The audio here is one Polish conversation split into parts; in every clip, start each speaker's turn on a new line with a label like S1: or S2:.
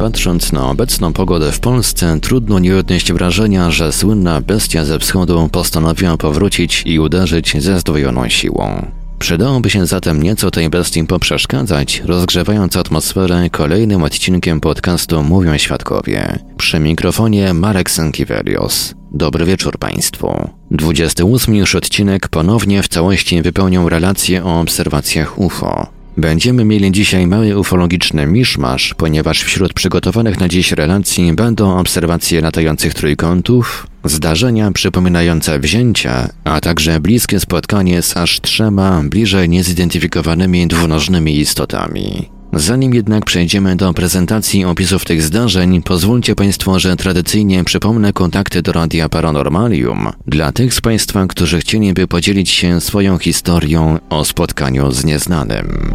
S1: Patrząc na obecną pogodę w Polsce, trudno nie odnieść wrażenia, że słynna bestia ze wschodu postanowiła powrócić i uderzyć ze zdwojoną siłą. Przydałoby się zatem nieco tej bestii poprzeszkadzać, rozgrzewając atmosferę kolejnym odcinkiem podcastu Mówią Świadkowie. Przy mikrofonie Marek Sankiewelios. Dobry wieczór Państwu. 28 już odcinek ponownie w całości wypełnią relacje o obserwacjach UFO. Będziemy mieli dzisiaj mały ufologiczny miszmasz, ponieważ wśród przygotowanych na dziś relacji będą obserwacje latających trójkątów, zdarzenia przypominające wzięcia, a także bliskie spotkanie z aż trzema bliżej niezidentyfikowanymi dwunożnymi istotami. Zanim jednak przejdziemy do prezentacji opisów tych zdarzeń, pozwólcie Państwo, że tradycyjnie przypomnę kontakty do Radia Paranormalium dla tych z Państwa, którzy chcieliby podzielić się swoją historią o spotkaniu z nieznanym.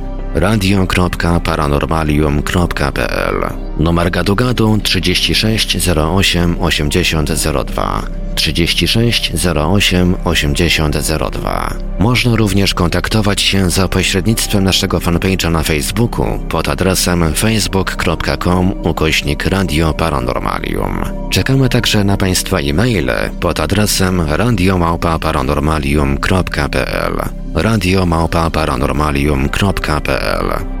S1: radio.paranormalium.pl Numer gadu gadu 36 08 8002 36 08 8002 Można również kontaktować się za pośrednictwem naszego fanpage'a na Facebooku pod adresem facebook.com ukośnik Radio Paranormalium. Czekamy także na Państwa e-maile pod adresem radiomałpa-paranormalium.pl radiomałpa-paranormalium.pl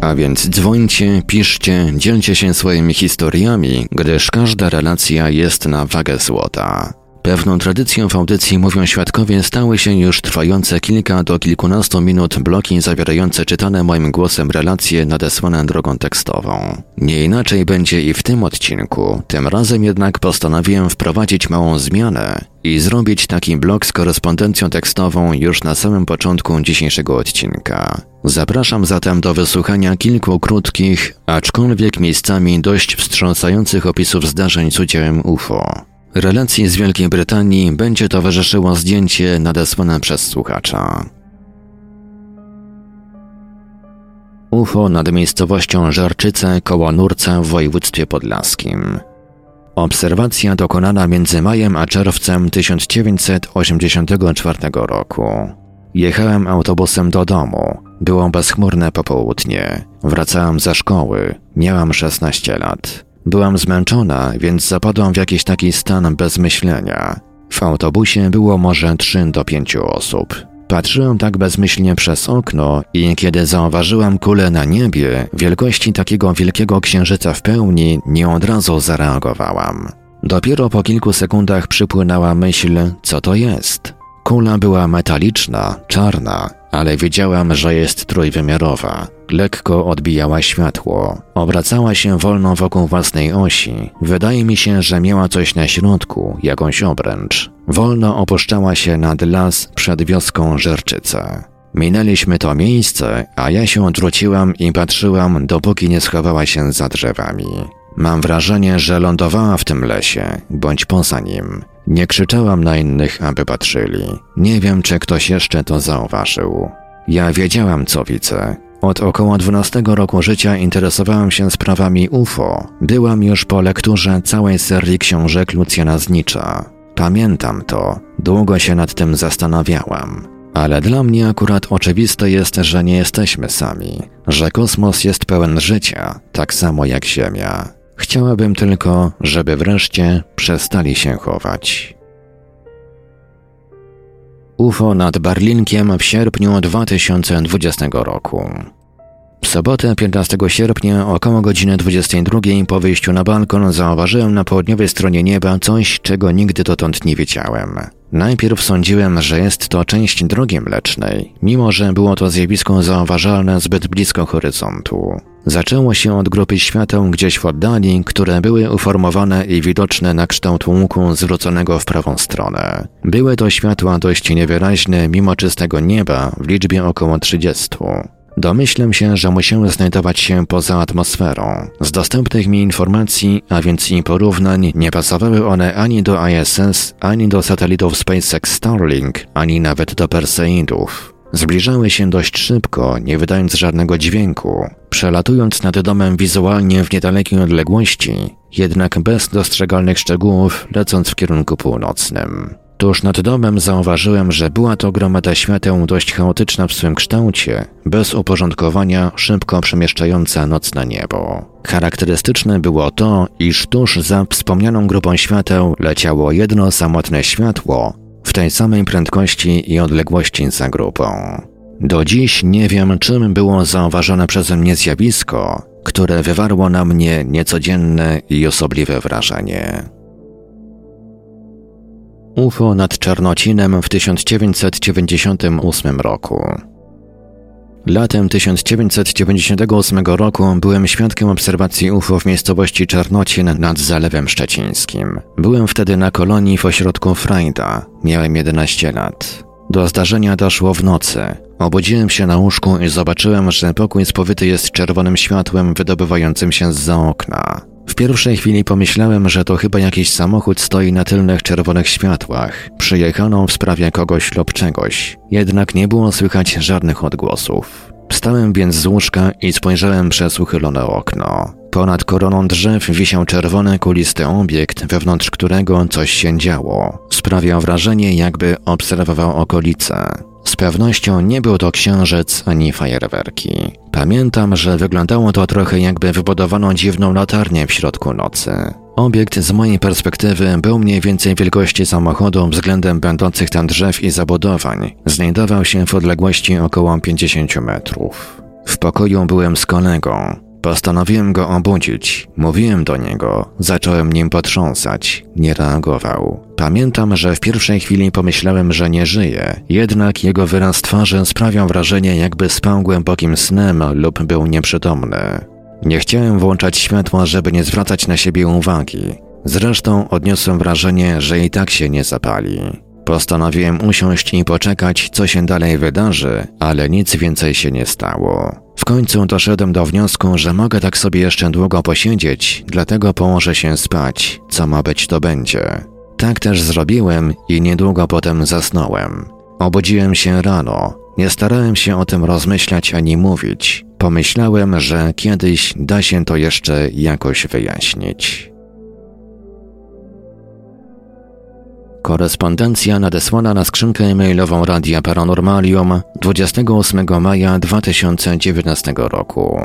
S1: A więc dzwońcie, piszcie, dzielcie się swoimi historiami, gdyż każda relacja jest na wagę złota. Pewną tradycją w audycji mówią świadkowie stały się już trwające kilka do kilkunastu minut bloki zawierające czytane moim głosem relacje nadesłane drogą tekstową. Nie inaczej będzie i w tym odcinku, tym razem jednak postanowiłem wprowadzić małą zmianę i zrobić taki blok z korespondencją tekstową już na samym początku dzisiejszego odcinka. Zapraszam zatem do wysłuchania kilku krótkich, aczkolwiek miejscami dość wstrząsających opisów zdarzeń z udziałem UFO. Relacji z Wielkiej Brytanii będzie towarzyszyło zdjęcie nadesłane przez słuchacza. UFO nad miejscowością Żarczyce koło Nurca w województwie podlaskim. Obserwacja dokonana między majem a czerwcem 1984 roku. Jechałem autobusem do domu. Było bezchmurne popołudnie. Wracałam ze szkoły. Miałam 16 lat. Byłam zmęczona, więc zapadłam w jakiś taki stan bez myślenia. W autobusie było może 3 do 5 osób. Patrzyłam tak bezmyślnie przez okno i kiedy zauważyłam kulę na niebie, wielkości takiego wielkiego księżyca w pełni, nie od razu zareagowałam. Dopiero po kilku sekundach przypłynęła myśl, co to jest. Kula była metaliczna, czarna, ale wiedziałam, że jest trójwymiarowa. lekko odbijała światło. Obracała się wolno wokół własnej osi. Wydaje mi się, że miała coś na środku, jakąś obręcz. Wolno opuszczała się nad las przed wioską Żerczyce. Minęliśmy to miejsce, a ja się odwróciłam i patrzyłam, dopóki nie schowała się za drzewami. Mam wrażenie, że lądowała w tym lesie, bądź poza nim. Nie krzyczałam na innych, aby patrzyli. Nie wiem, czy ktoś jeszcze to zauważył. Ja wiedziałam, co widzę. Od około 12 roku życia interesowałam się sprawami UFO. Byłam już po lekturze całej serii książek Lucjana Znicza. Pamiętam to, długo się nad tym zastanawiałam. Ale dla mnie akurat oczywiste jest, że nie jesteśmy sami, że kosmos jest pełen życia, tak samo jak Ziemia. Chciałabym tylko, żeby wreszcie przestali się chować. UFO nad Barlinkiem w sierpniu 2020 roku. W sobotę 15 sierpnia około godziny 22 po wyjściu na balkon zauważyłem na południowej stronie nieba coś, czego nigdy dotąd nie wiedziałem. Najpierw sądziłem, że jest to część drogi mlecznej, mimo że było to zjawisko zauważalne zbyt blisko horyzontu. Zaczęło się od grupy świateł gdzieś w oddali, które były uformowane i widoczne na kształt łuku zwróconego w prawą stronę. Były to światła dość niewyraźne mimo czystego nieba w liczbie około 30. Domyślam się, że musiały znajdować się poza atmosferą. Z dostępnych mi informacji, a więc i porównań, nie pasowały one ani do ISS, ani do satelitów SpaceX Starlink, ani nawet do Perseidów. Zbliżały się dość szybko, nie wydając żadnego dźwięku, przelatując nad domem wizualnie w niedalekiej odległości, jednak bez dostrzegalnych szczegółów, lecąc w kierunku północnym. Tuż nad domem zauważyłem, że była to gromada świateł dość chaotyczna w swym kształcie, bez uporządkowania, szybko przemieszczająca nocne niebo. Charakterystyczne było to, iż tuż za wspomnianą grupą świateł leciało jedno samotne światło, w tej samej prędkości i odległości za grupą. Do dziś nie wiem, czym było zauważone przeze mnie zjawisko, które wywarło na mnie niecodzienne i osobliwe wrażenie. UFO nad Czarnocinem w 1998 roku. Latem 1998 roku byłem świadkiem obserwacji UFO w miejscowości Czarnocin nad Zalewem Szczecińskim. Byłem wtedy na kolonii w ośrodku Frajda. Miałem 11 lat. Do zdarzenia doszło w nocy. Obudziłem się na łóżku i zobaczyłem, że pokój spowyty jest czerwonym światłem wydobywającym się z za okna. W pierwszej chwili pomyślałem, że to chyba jakiś samochód stoi na tylnych czerwonych światłach. Przyjechano w sprawie kogoś lub czegoś. Jednak nie było słychać żadnych odgłosów. Wstałem więc z łóżka i spojrzałem przez uchylone okno. Ponad koroną drzew wisiał czerwony kulisty obiekt, wewnątrz którego coś się działo. Sprawiał wrażenie, jakby obserwował okolice. Z pewnością nie był to księżyc ani fajerwerki. Pamiętam, że wyglądało to trochę jakby wybudowano dziwną latarnię w środku nocy. Obiekt z mojej perspektywy był mniej więcej wielkości samochodu względem będących tam drzew i zabudowań. Znajdował się w odległości około 50 metrów. W pokoju byłem z kolegą. Postanowiłem go obudzić. Mówiłem do niego, zacząłem nim potrząsać. Nie reagował. Pamiętam, że w pierwszej chwili pomyślałem, że nie żyje, jednak jego wyraz twarzy sprawiał wrażenie, jakby spał głębokim snem lub był nieprzytomny. Nie chciałem włączać światła, żeby nie zwracać na siebie uwagi. Zresztą odniosłem wrażenie, że i tak się nie zapali. Postanowiłem usiąść i poczekać, co się dalej wydarzy, ale nic więcej się nie stało. W końcu doszedłem do wniosku, że mogę tak sobie jeszcze długo posiedzieć, dlatego położę się spać. Co ma być, to będzie. Tak też zrobiłem i niedługo potem zasnąłem. Obudziłem się rano. Nie starałem się o tym rozmyślać ani mówić. Pomyślałem, że kiedyś da się to jeszcze jakoś wyjaśnić. Korespondencja nadesłana na skrzynkę e-mailową Radia Paranormalium 28 maja 2019 roku.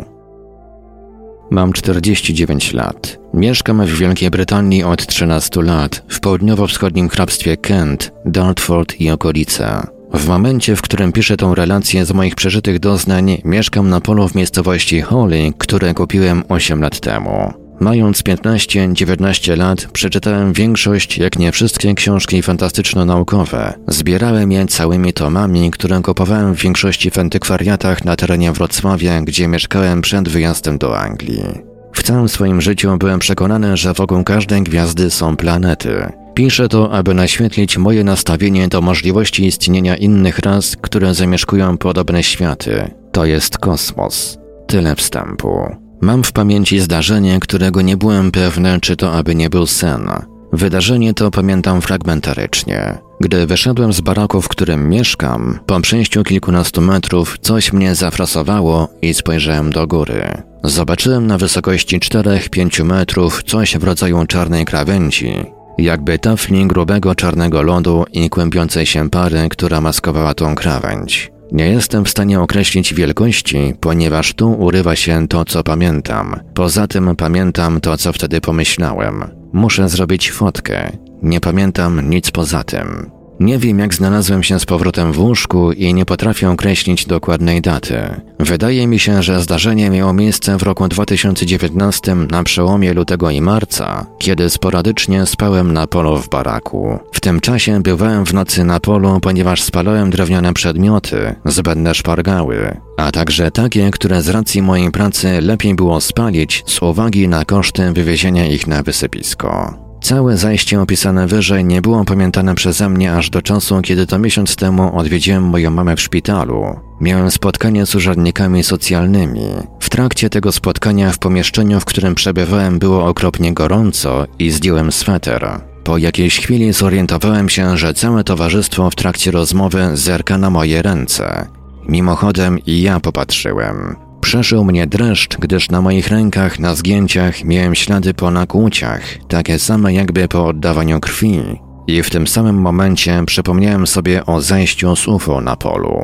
S1: Mam 49 lat. Mieszkam w Wielkiej Brytanii od 13 lat, w południowo-wschodnim hrabstwie Kent, Dartford i okolice. W momencie, w którym piszę tą relację z moich przeżytych doznań, mieszkam na polu w miejscowości Holly, które kupiłem 8 lat temu. Mając 15-19 lat, przeczytałem większość, jak nie wszystkie książki fantastyczno-naukowe. Zbierałem je całymi tomami, które kupowałem w większości w antykwariatach na terenie Wrocławia, gdzie mieszkałem przed wyjazdem do Anglii. W całym swoim życiu byłem przekonany, że wokół każdej gwiazdy są planety. Piszę to, aby naświetlić moje nastawienie do możliwości istnienia innych ras, które zamieszkują podobne światy. To jest kosmos. Tyle wstępu. Mam w pamięci zdarzenie, którego nie byłem pewny, czy to aby nie był sen. Wydarzenie to pamiętam fragmentarycznie. Gdy wyszedłem z baraku, w którym mieszkam, po przejściu kilkunastu metrów coś mnie zafrasowało i spojrzałem do góry. Zobaczyłem na wysokości 4-5 metrów coś w rodzaju czarnej krawędzi, jakby tafli grubego czarnego lodu i kłębiącej się pary, która maskowała tą krawędź. Nie jestem w stanie określić wielkości, ponieważ tu urywa się to, co pamiętam. Poza tym pamiętam to, co wtedy pomyślałem. Muszę zrobić fotkę. Nie pamiętam nic poza tym. Nie wiem, jak znalazłem się z powrotem w łóżku i nie potrafię określić dokładnej daty. Wydaje mi się, że zdarzenie miało miejsce w roku 2019 na przełomie lutego i marca, kiedy sporadycznie spałem na polu w baraku. W tym czasie bywałem w nocy na polu, ponieważ spalałem drewniane przedmioty, zbędne szpargały, a także takie, które z racji mojej pracy lepiej było spalić z uwagi na koszty wywiezienia ich na wysypisko. Całe zajście opisane wyżej nie było pamiętane przeze mnie aż do czasu, kiedy to miesiąc temu odwiedziłem moją mamę w szpitalu. Miałem spotkanie z urzędnikami socjalnymi. W trakcie tego spotkania w pomieszczeniu, w którym przebywałem, było okropnie gorąco i zdjąłem sweter. Po jakiejś chwili zorientowałem się, że całe towarzystwo w trakcie rozmowy zerka na moje ręce. Mimochodem i ja popatrzyłem. Przeszył mnie dreszcz, gdyż na moich rękach na zgięciach miałem ślady po nakłuciach, takie same jakby po oddawaniu krwi. I w tym samym momencie przypomniałem sobie o zejściu z UFO na polu.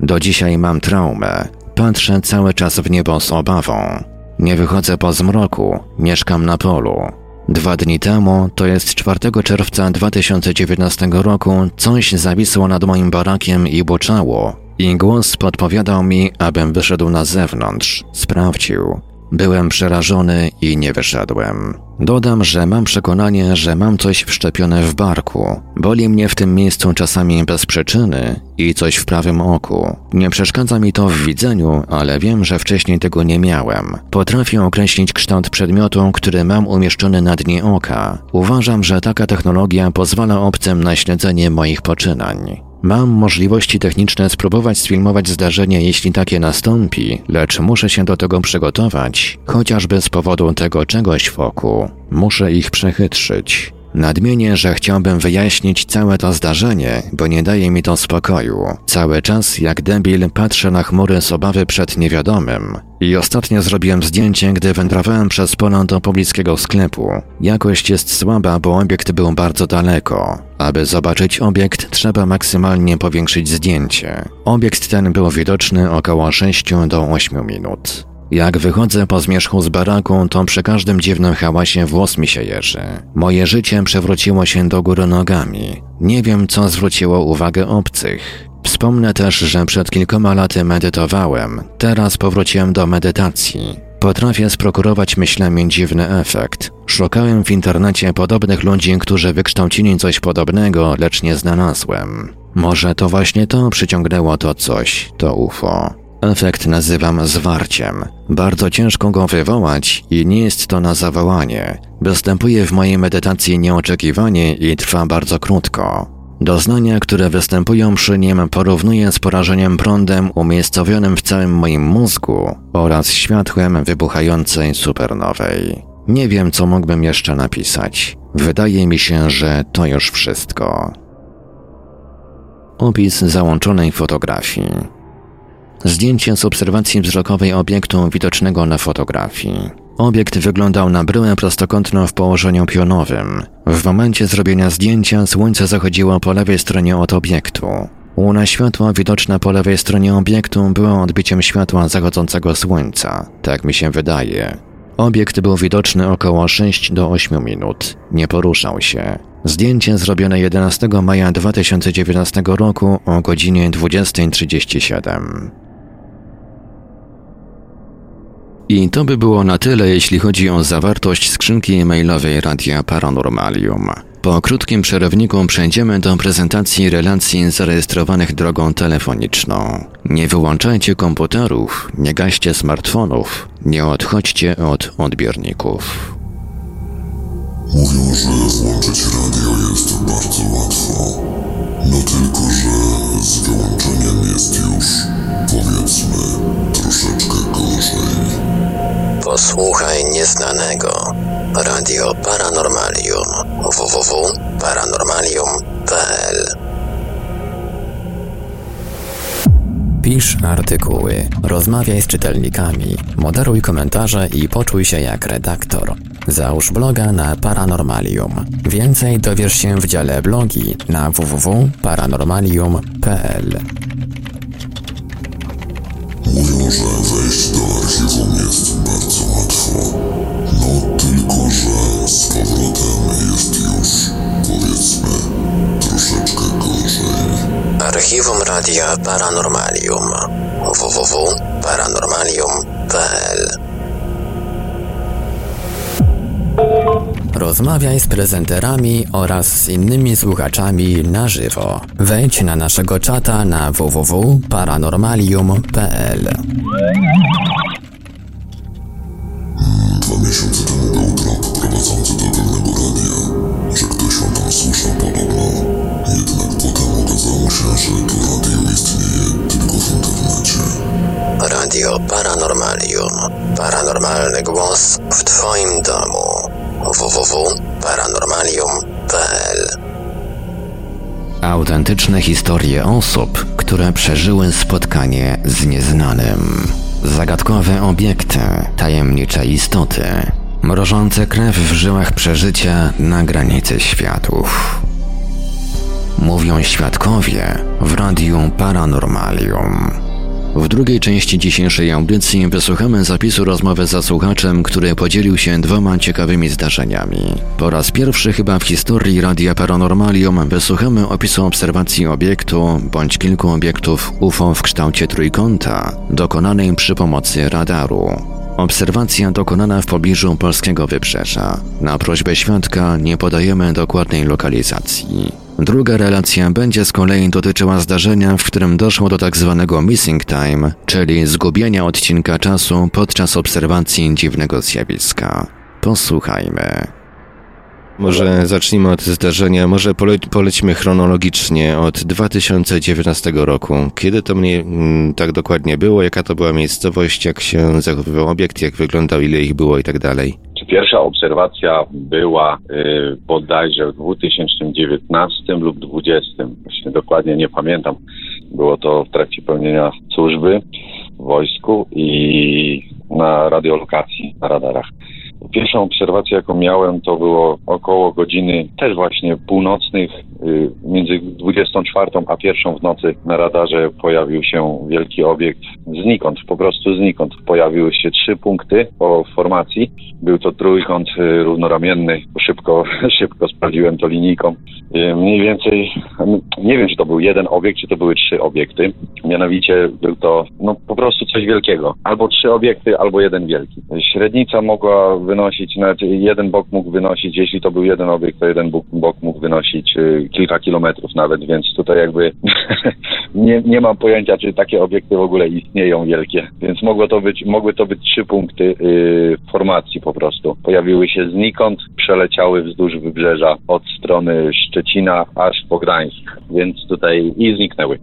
S1: Do dzisiaj mam traumę. Patrzę cały czas w niebo z obawą. Nie wychodzę po zmroku, mieszkam na polu. Dwa dni temu, to jest 4 czerwca 2019 roku, coś zawisło nad moim barakiem i boczało, i głos podpowiadał mi, abym wyszedł na zewnątrz, sprawdził. Byłem przerażony i nie wyszedłem. Dodam, że mam przekonanie, że mam coś wszczepione w barku. Boli mnie w tym miejscu czasami bez przyczyny i coś w prawym oku. Nie przeszkadza mi to w widzeniu, ale wiem, że wcześniej tego nie miałem. Potrafię określić kształt przedmiotu, który mam umieszczony na dnie oka. Uważam, że taka technologia pozwala obcym na śledzenie moich poczynań. Mam możliwości techniczne spróbować sfilmować zdarzenie, jeśli takie nastąpi, lecz muszę się do tego przygotować, chociażby z powodu tego czegoś wokół. Muszę ich przechytrzyć. Nadmienię, że chciałbym wyjaśnić całe to zdarzenie, bo nie daje mi to spokoju. Cały czas, jak debil, patrzę na chmury z obawy przed niewiadomym. I ostatnio zrobiłem zdjęcie, gdy wędrowałem przez pola do pobliskiego sklepu. Jakość jest słaba, bo obiekt był bardzo daleko. Aby zobaczyć obiekt, trzeba maksymalnie powiększyć zdjęcie. Obiekt ten był widoczny około 6 do 8 minut. Jak wychodzę po zmierzchu z baraku, to przy każdym dziwnym hałasie włos mi się jeży. Moje życie przewróciło się do góry nogami. Nie wiem, co zwróciło uwagę obcych. Wspomnę też, że przed kilkoma laty medytowałem, teraz powróciłem do medytacji. Potrafię sprokurować myślami dziwny efekt. Szukałem w internecie podobnych ludzi, którzy wykształcili coś podobnego, lecz nie znalazłem. Może to właśnie to przyciągnęło to coś, to UFO. Efekt nazywam zwarciem. Bardzo ciężko go wywołać i nie jest to na zawołanie. Występuje w mojej medytacji nieoczekiwanie i trwa bardzo krótko. Doznania, które występują przy nim, porównuję z porażeniem prądem umiejscowionym w całym moim mózgu oraz światłem wybuchającej supernowej. Nie wiem, co mógłbym jeszcze napisać. Wydaje mi się, że to już wszystko. Opis załączonej fotografii. Zdjęcie z obserwacji wzrokowej obiektu widocznego na fotografii. Obiekt wyglądał na bryłę prostokątną w położeniu pionowym. W momencie zrobienia zdjęcia słońce zachodziło po lewej stronie od obiektu. Łuna światła widoczna po lewej stronie obiektu była odbiciem światła zachodzącego słońca, tak mi się wydaje. Obiekt był widoczny około 6 do 8 minut. Nie poruszał się. Zdjęcie zrobione 11 maja 2019 roku o godzinie 20.37. I to by było na tyle, jeśli chodzi o zawartość skrzynki e-mailowej Radia Paranormalium. Po krótkim przerywniku przejdziemy do prezentacji relacji zarejestrowanych drogą telefoniczną. Nie wyłączajcie komputerów, nie gaście smartfonów, nie odchodźcie od odbiorników.
S2: Mówią, że włączyć radio jest bardzo łatwo. No tylko, że z wyłączeniem jest już, powiedzmy, troszeczkę gorzej.
S1: Posłuchaj nieznanego. Radio Paranormalium. www.paranormalium.pl Pisz artykuły, rozmawiaj z czytelnikami, moderuj komentarze i poczuj się jak redaktor. Załóż bloga na Paranormalium. Więcej dowiesz się w dziale blogi na www.paranormalium.pl.
S2: No tylko, że z powrotem jest już, powiedzmy, troszeczkę gorzej.
S1: Archiwum Radia Paranormalium www.paranormalium.pl Rozmawiaj z prezenterami oraz z innymi słuchaczami na żywo. Wejdź na naszego czata na www.paranormalium.pl
S2: Dwa miesiące temu był trop prowadzący do pewnego radia, że ktoś o tam słyszał podobno. Jednak potem okazało się, że to radio istnieje tylko w internecie.
S1: Radio Paranormalium. Paranormalny głos w Twoim domu. www.paranormalium.pl Autentyczne historie osób, które przeżyły spotkanie z nieznanym. Zagadkowe obiekty, tajemnicze istoty, mrożące krew w żyłach przeżycia na granicy światów. Mówią świadkowie w Radiu Paranormalium. W drugiej części dzisiejszej audycji wysłuchamy zapisu rozmowy z słuchaczem, który podzielił się dwoma ciekawymi zdarzeniami. Po raz pierwszy chyba w historii Radia Paranormalium wysłuchamy opisu obserwacji obiektu bądź kilku obiektów UFO w kształcie trójkąta, dokonanej przy pomocy radaru. Obserwacja dokonana w pobliżu polskiego wybrzeża. Na prośbę świadka nie podajemy dokładnej lokalizacji. Druga relacja będzie z kolei dotyczyła zdarzenia, w którym doszło do tak zwanego missing time, czyli zgubienia odcinka czasu podczas obserwacji dziwnego zjawiska. Posłuchajmy. Może zacznijmy od zdarzenia, może pole polećmy chronologicznie od 2019 roku. Kiedy to mniej mm, tak dokładnie było, jaka to była miejscowość, jak się zachowywał obiekt, jak wyglądał, ile ich było i tak dalej?
S3: Pierwsza obserwacja była y, bodajże w 2019 lub 2020. Właśnie dokładnie nie pamiętam. Było to w trakcie pełnienia służby w wojsku i na radiolokacji, na radarach. Pierwszą obserwację, jaką miałem, to było około godziny też właśnie północnych, y, między 24 a 1 w nocy na radarze pojawił się wielki obiekt znikąd, po prostu znikąd. Pojawiły się trzy punkty po formacji. Był to trójkąt y, równoramienny. Szybko, szybko sprawdziłem to linijką. Y, mniej więcej, nie wiem, czy to był jeden obiekt, czy to były trzy obiekty. Mianowicie był to no, po prostu coś wielkiego. Albo trzy obiekty, albo jeden wielki. Średnica mogła wynosić, nawet jeden bok mógł wynosić, jeśli to był jeden obiekt, to jeden bok, bok mógł wynosić y, kilka kilometrów nawet, więc tutaj jakby nie, nie mam pojęcia, czy takie obiekty w ogóle istnieją wielkie. Więc mogło to być, mogły to być trzy punkty yy, formacji po prostu. Pojawiły się znikąd, przeleciały wzdłuż wybrzeża od strony Szczecina aż po Gdańsk, więc tutaj i zniknęły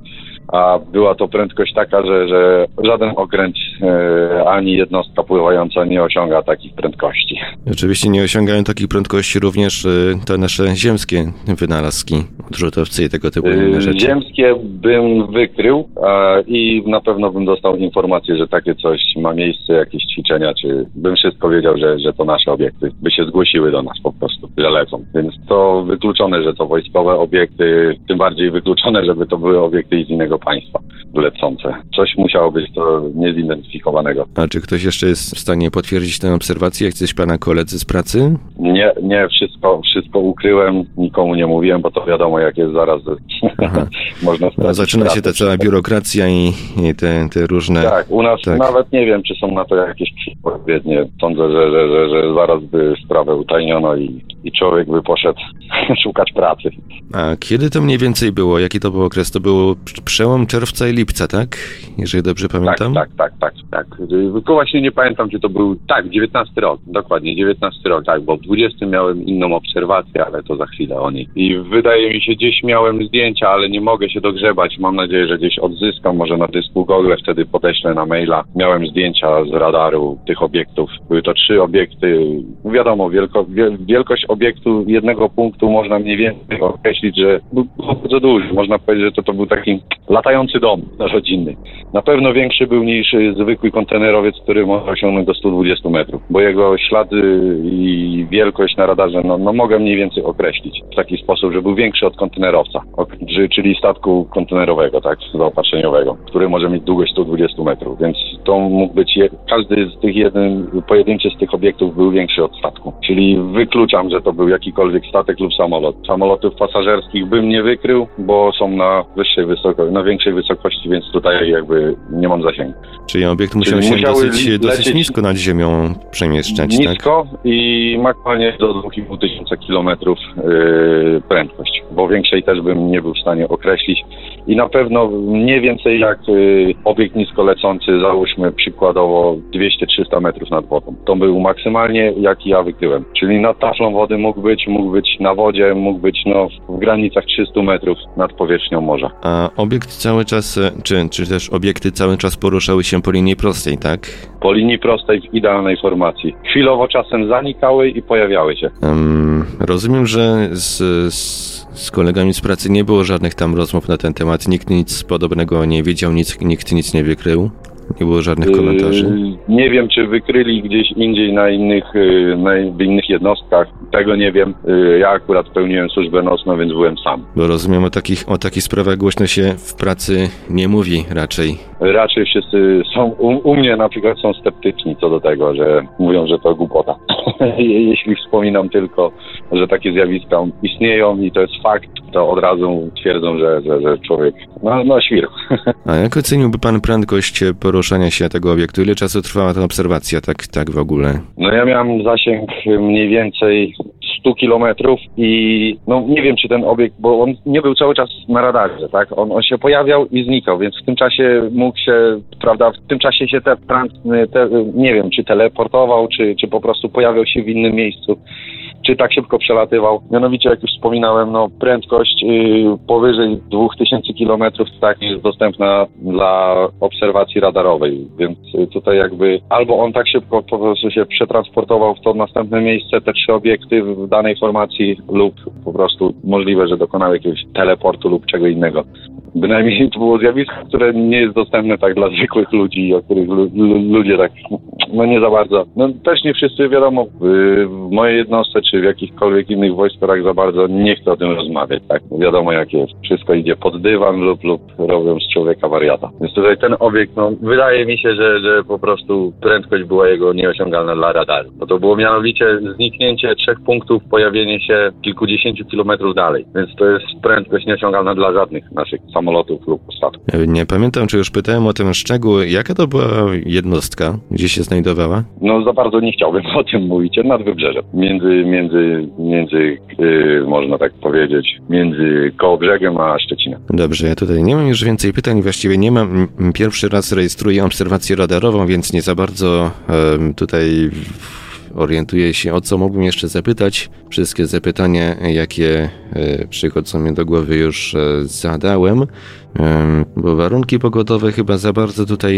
S3: a była to prędkość taka, że, że żaden okręt e, ani jednostka pływająca nie osiąga takich prędkości.
S1: Oczywiście nie osiągają takich prędkości również e, te nasze ziemskie wynalazki, odrzutowcy i tego typu
S3: e, rzeczy. Ziemskie bym wykrył i na pewno bym dostał informację, że takie coś ma miejsce, jakieś ćwiczenia, czy bym wszystko wiedział, że, że to nasze obiekty by się zgłosiły do nas po prostu, że lecą. Więc to wykluczone, że to wojskowe obiekty, tym bardziej wykluczone, żeby to były obiekty z innego państwa lecące. Coś musiało być to niezidentyfikowanego.
S4: A czy ktoś jeszcze jest w stanie potwierdzić tę obserwację? Jak coś pana koledzy z pracy?
S3: Nie, nie, wszystko, wszystko ukryłem, nikomu nie mówiłem, bo to wiadomo, jak jest zaraz. Można
S4: No, zaczyna się ta cała biurokracja i, i te, te różne...
S3: Tak, u nas
S4: Tak.
S3: nawet nie wiem, czy są na to jakieś odpowiednie. Sądzę, że, że, że, że zaraz by sprawę utajniono i, i człowiek by poszedł szukać pracy.
S4: A kiedy to mniej więcej było? Jaki to był okres? To był przełom czerwca i lipca, tak? Jeżeli dobrze pamiętam?
S3: Tak, tak, tak, tak, tak. Tylko właśnie nie pamiętam, czy to był, tak, 19 rok, dokładnie, 19 rok, tak, bo w 20 miałem inną obserwację, ale to za chwilę o niej. I wydaje mi się, gdzieś miałem zdjęcia, ale nie mogę się dogrzebać. Mam nadzieję, że gdzieś odzyskam, może na dysku Google, wtedy podeślę na maila. Miałem zdjęcia z radaru tych obiektów. Były to trzy obiekty. Wiadomo, wielko, wiel, wielkość obiektu jednego punktu można mniej więcej określić, że był bardzo duży. Można powiedzieć, że to, to był taki latający dom rodzinny. Na pewno większy był niż zwykły kontenerowiec, który może osiągnąć do 120 metrów, bo jego ślady i wielkość na radarze, no, no mogę mniej więcej określić w taki sposób, że był większy od kontenerowca, czyli statku kontenerowego, tak, zaopatrzeniowego, który może mieć długość 120 metrów, więc to mógł być, je, każdy z tych jeden, pojedynczy z tych obiektów był większy od statku, czyli wykluczam, że to był jakikolwiek statek lub samolot. Samolotów pasażerskich bym nie wykrył, bo są na wyższej wysokości, na większej wysokości, więc tutaj jakby nie mam zasięgu.
S4: Czyli obiekt musiał
S3: Czyli
S4: się dosyć, dosyć nisko nad ziemią przemieszczać, tak?
S3: Nisko i maksymalnie do 2,5 tysiąca kilometrów yy, prędkość, bo większej też bym nie był w stanie określić. I na pewno nie więcej jak yy, obiekt nisko lecący, załóżmy przykładowo 200-300 metrów nad wodą. To był maksymalnie jaki ja wykryłem. Czyli nad taflą wody mógł być, mógł być na wodzie, mógł być no, w granicach 300 metrów nad powierzchnią morza.
S4: A obiekt cały czas, e, czy, czy też obiekty cały czas poruszały się po linii prostej, tak?
S3: Po linii prostej w idealnej formacji. Chwilowo czasem zanikały i pojawiały się.
S4: Em, rozumiem, że z, z, z kolegami z pracy nie było żadnych tam rozmów na ten temat. Nikt nic podobnego nie wiedział, nic, nikt nic nie wykrył. Nie było żadnych komentarzy.
S3: Yy, Nie wiem, czy wykryli gdzieś indziej na innych, yy, na innych jednostkach. Tego nie wiem. Yy, Ja akurat pełniłem służbę nocną, więc byłem sam.
S4: Bo rozumiem, o takich, o takich sprawach głośno się w pracy nie mówi raczej.
S3: Raczej wszyscy są, u, u mnie na przykład są sceptyczni co do tego, że mówią, że to głupota. Jeśli wspominam tylko, że takie zjawiska istnieją i to jest fakt, to od razu twierdzą, że, że, że człowiek, no, no świr.
S4: A jak oceniłby pan prędkość poruszania się tego obiektu? Ile czasu trwała ta obserwacja, tak, tak w ogóle?
S3: No ja miałem zasięg mniej więcej 100 kilometrów i no nie wiem, czy ten obiekt, bo on nie był cały czas na radarze, tak? On, on się pojawiał i znikał, więc w tym czasie mógł się, prawda, w tym czasie się te, te nie wiem, czy teleportował, czy, czy po prostu pojawiał się w innym miejscu. Czy tak szybko przelatywał? Mianowicie, jak już wspominałem, no prędkość yy, powyżej 2000 km tak jest dostępna dla obserwacji radarowej, więc y, tutaj jakby albo on tak szybko po prostu się przetransportował w to następne miejsce, te trzy obiekty w danej formacji lub po prostu możliwe, że dokonał jakiegoś teleportu lub czego innego. Bynajmniej to było zjawisko, które nie jest dostępne tak dla zwykłych ludzi, o których lu- lu- ludzie tak, no nie za bardzo. No też nie wszyscy, wiadomo, w, w mojej jednostce czy w jakichkolwiek innych wojskach za bardzo nie chcę o tym rozmawiać, tak? Wiadomo jak jest. Wszystko idzie pod dywan lub, lub robią z człowieka wariata. Więc tutaj ten obiekt, no wydaje mi się, że, że po prostu prędkość była jego nieosiągalna dla radaru. Bo to było mianowicie zniknięcie trzech punktów, pojawienie się kilkudziesięciu kilometrów dalej. Więc to jest prędkość nieosiągalna dla żadnych naszych samolotów lub statków.
S4: Nie pamiętam, czy już pytałem o ten szczegół. Jaka to była jednostka? Gdzie się znajdowała?
S3: No za bardzo nie chciałbym o tym mówić. Nad wybrzeżem. Między, między, między yy, można tak powiedzieć, między Kołobrzegiem a Szczecinem.
S4: Dobrze, ja tutaj nie mam już więcej pytań, właściwie nie mam. Pierwszy raz rejestruję obserwację radarową, więc nie za bardzo em, tutaj orientuję się, o co mógłbym jeszcze zapytać. Wszystkie zapytania, jakie e, przychodzą mi do głowy, już e, zadałem, em, bo warunki pogodowe chyba za bardzo tutaj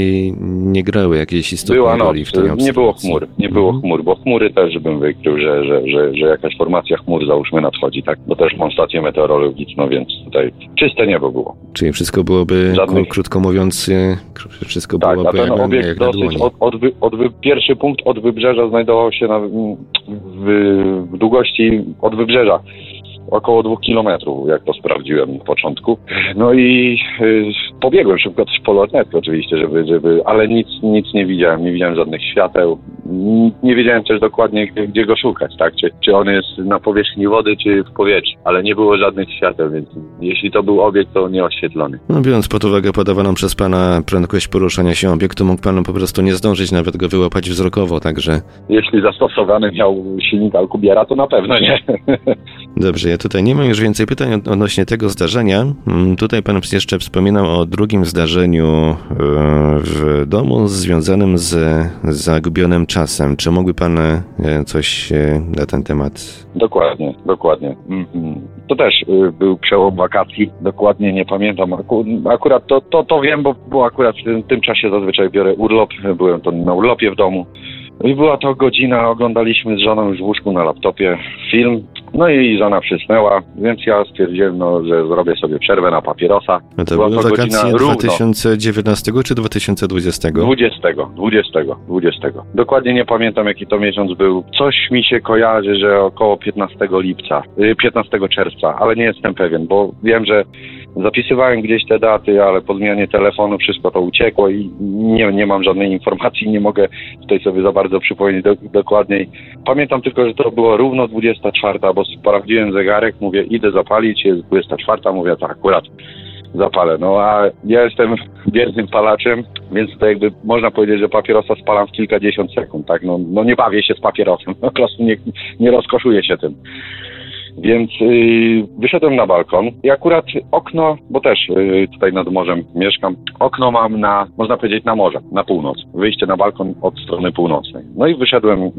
S4: nie grały jakiejś istotnej
S3: Była noc,
S4: roli w tej
S3: nie było
S4: obserwacji.
S3: chmur, nie było
S4: Mhm.
S3: chmur, bo chmury też bym wykrył, że, że, że, że jakaś formacja chmur załóżmy nadchodzi, tak? Bo też mam stację meteorologiczną, więc tutaj czyste niebo było.
S4: Czyli wszystko byłoby,
S3: Żadnych-
S4: krótko mówiąc, e, wszystko
S3: Tak, a
S4: byłoby
S3: ten
S4: jak,
S3: obiekt
S4: jak
S3: dosyć od, od, od pierwszy punkt od wybrzeża znajdował się na, w, w długości od wybrzeża. Około dwóch kilometrów, jak to sprawdziłem na początku. No i y, pobiegłem szybko też po lornetkę oczywiście, żeby, żeby, ale nic, nic nie widziałem, nie widziałem żadnych świateł. Nie wiedziałem też dokładnie, gdzie, gdzie go szukać, tak? Czy, czy on jest na powierzchni wody, czy w powietrzu, ale nie było żadnych świateł, więc jeśli to był obiekt, to nieoświetlony.
S1: No, biorąc pod uwagę podawaną przez pana prędkość poruszania się obiektu, mógł pan po prostu nie zdążyć nawet go wyłapać wzrokowo, także...
S3: Jeśli zastosowany miał silnik Alkubiera, to na pewno nie.
S1: Dobrze, ja tutaj nie mam już więcej pytań odnośnie tego zdarzenia. Mm, Tutaj pan jeszcze wspominał o drugim zdarzeniu e, w domu związanym z zagubionym czasem. Czy mógłby pan e, coś e, na ten temat?
S3: Dokładnie, dokładnie. Mhm. To też y, był przełom wakacji, dokładnie nie pamiętam. Aku, akurat to, to, to wiem, bo, bo akurat w tym, tym czasie zazwyczaj biorę urlop. Byłem to na urlopie w domu. I była to godzina, oglądaliśmy z żoną już w łóżku na laptopie film. No i żona przysnęła, więc ja stwierdziłem, no, że zrobię sobie przerwę na papierosa.
S1: No to
S3: Była
S1: były
S3: to
S1: wakacje
S3: godzina równo.
S1: 2019 czy 2020?
S3: 20, 20, 20. Dokładnie nie pamiętam jaki to miesiąc był. Coś mi się kojarzy, że około 15 lipca, y, 15 czerwca, ale nie jestem pewien, bo wiem, że zapisywałem gdzieś te daty, ale po zmianie telefonu wszystko to uciekło i nie, nie mam żadnej informacji, nie mogę tutaj sobie za bardzo przypomnieć do, dokładniej. Pamiętam tylko, że to było równo 24, bo sprawdziłem zegarek, mówię idę zapalić, jest 24, mówię tak akurat zapalę. No a ja jestem wiernym palaczem, więc to jakby można powiedzieć, że papierosa spalam w kilkadziesiąt sekund, tak? No, no nie bawię się z papierosem, po prostu nie, nie rozkoszuję się tym. Więc yy, wyszedłem na balkon i akurat okno, bo też yy, tutaj nad morzem mieszkam, okno mam na, można powiedzieć, na morze, na północ. Wyjście na balkon od strony północnej. No i wyszedłem yy,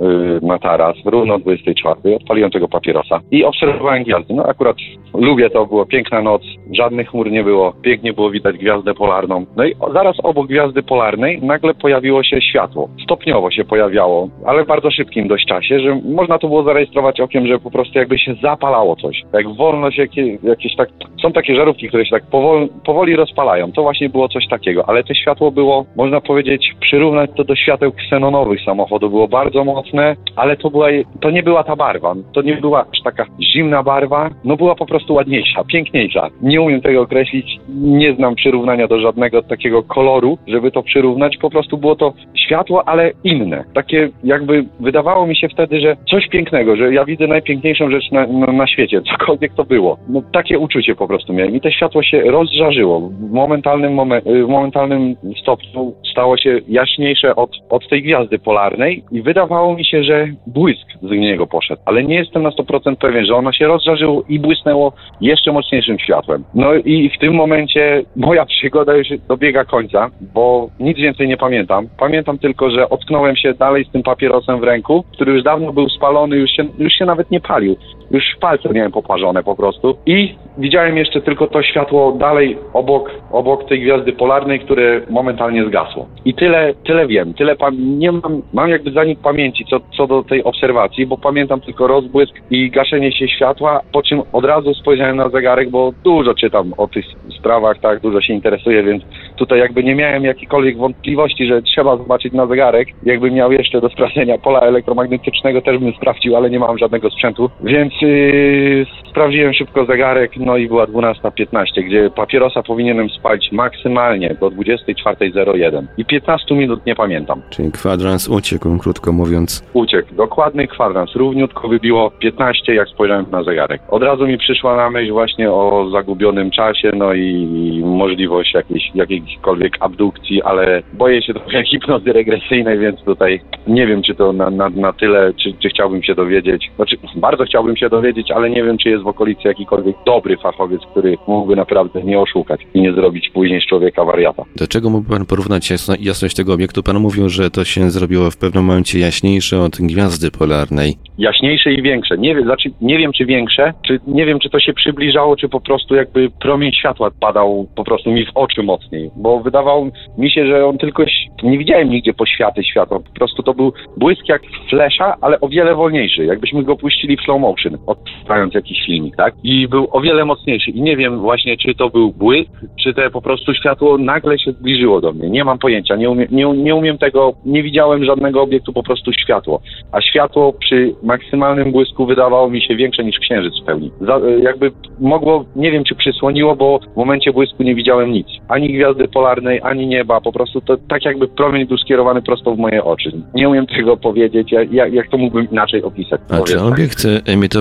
S3: na taras, równo o 24, odpaliłem tego papierosa i obserwowałem gwiazdy. No akurat lubię to, było piękna noc, żadnych chmur nie było, pięknie było widać gwiazdę polarną. No i zaraz obok gwiazdy polarnej nagle pojawiło się światło. Stopniowo się pojawiało, ale w bardzo szybkim dość czasie, że można to było zarejestrować okiem, że po prostu jakby się zapalało coś. Jak wolno się jakie, jakieś tak... Są takie żarówki, które się tak powoli, powoli rozpalają. To właśnie było coś takiego, ale to światło było, można powiedzieć, przyrównać to do świateł ksenonowych samochodu. Było bardzo mocne, ale to była, to nie była ta barwa. To nie była aż taka zimna barwa, no była po prostu ładniejsza, piękniejsza. Nie umiem tego określić, nie znam przyrównania do żadnego takiego koloru, żeby to przyrównać. Po prostu było to światło, ale inne. Takie jakby wydawało mi się wtedy, że coś pięknego, że ja widzę najpiękniejszą rzecz na, na, na świecie, cokolwiek to było. No takie uczucie po prostu miałem i to światło się rozżarzyło. W momentalnym, momen- w momentalnym stopniu stało się jaśniejsze od, od tej gwiazdy polarnej i wydawało mi się, że błysk z niego poszedł, ale nie jestem na 100% pewien, że ono się rozżarzyło i błysnęło jeszcze mocniejszym światłem. No i w tym momencie moja przygoda już dobiega końca, bo nic więcej nie pamiętam. Pamiętam tylko, że otknąłem się dalej z tym papierosem w ręku, który już dawno był spalony, już się, już się nawet nie palił. Już palce miałem poparzone po prostu. I widziałem jeszcze tylko to światło dalej obok, obok tej gwiazdy polarnej, które momentalnie zgasło. I tyle, tyle wiem, tyle pam- nie mam, mam jakby zanik pamięci co, co do tej obserwacji, bo pamiętam tylko rozbłysk i gaszenie się światła, po czym od razu spojrzałem na zegarek, bo dużo czytam o tych sprawach, tak, dużo się interesuję, więc tutaj jakby nie miałem jakiejkolwiek wątpliwości, że trzeba zobaczyć na zegarek. Jakbym miał jeszcze do sprawdzenia pola elektromagnetycznego, też bym sprawdził, ale nie mam żadnego sprzętu, więc yy, sprawdziłem szybko zegarek, no i była 12.15, gdzie papierosa powinienem spalić maksymalnie do 24.01 i 15 minut nie pamiętam.
S1: Czyli kwadrans uciekł, krótko mówiąc.
S3: Uciekł. Dokładny kwadrans. Równiutko wybiło 15, jak spojrzałem na zegarek. Od razu mi przyszła na myśl właśnie o zagubionym czasie, no i możliwość jakiejś, jakiejkolwiek abdukcji, ale boję się trochę hipnozy regresyjnej, więc tutaj nie wiem, czy to na, na, na tyle, czy, czy chciałbym się dowiedzieć. Znaczy, bardzo chciałbym się dowiedzieć, ale nie wiem, czy jest w okolicy jakikolwiek dobry fachowiec, który mógłby naprawdę nie oszukać i nie zrobić później z człowieka wariata.
S1: Do czego mógłby pan porównać jasno, jasność tego obiektu? Pan mówił, że to się zrobiło w pewnym momencie jaśniejsze od gwiazdy polarnej.
S3: jaśniejsze i większe. Nie wiem, znaczy, nie wiem czy większe, czy nie wiem, czy to się przybliżało, czy po prostu jakby promień światła padał po prostu mi w oczy mocniej, bo wydawało mi się, że on tylko, nie widziałem nigdzie poświaty światła, po prostu to był błysk jak flesza, ale o wiele wolniejszy, jakbyśmy go puścili w slow motion. Maszyny, odpalając jakiś filmik, tak? I był o wiele mocniejszy. I nie wiem właśnie, czy to był błysk, czy te po prostu światło nagle się zbliżyło do mnie. Nie mam pojęcia, nie umiem, nie, nie umiem tego, nie widziałem żadnego obiektu, po prostu światło. A światło przy maksymalnym błysku wydawało mi się większe niż księżyc w pełni. Za, jakby mogło, nie wiem czy przysłoniło, bo w momencie błysku nie widziałem nic. Ani gwiazdy polarnej, ani nieba, po prostu to tak jakby promień był skierowany prosto w moje oczy. Nie umiem tego powiedzieć, jak, jak to mógłbym inaczej opisać.
S1: A czy
S3: tak.
S1: obiekt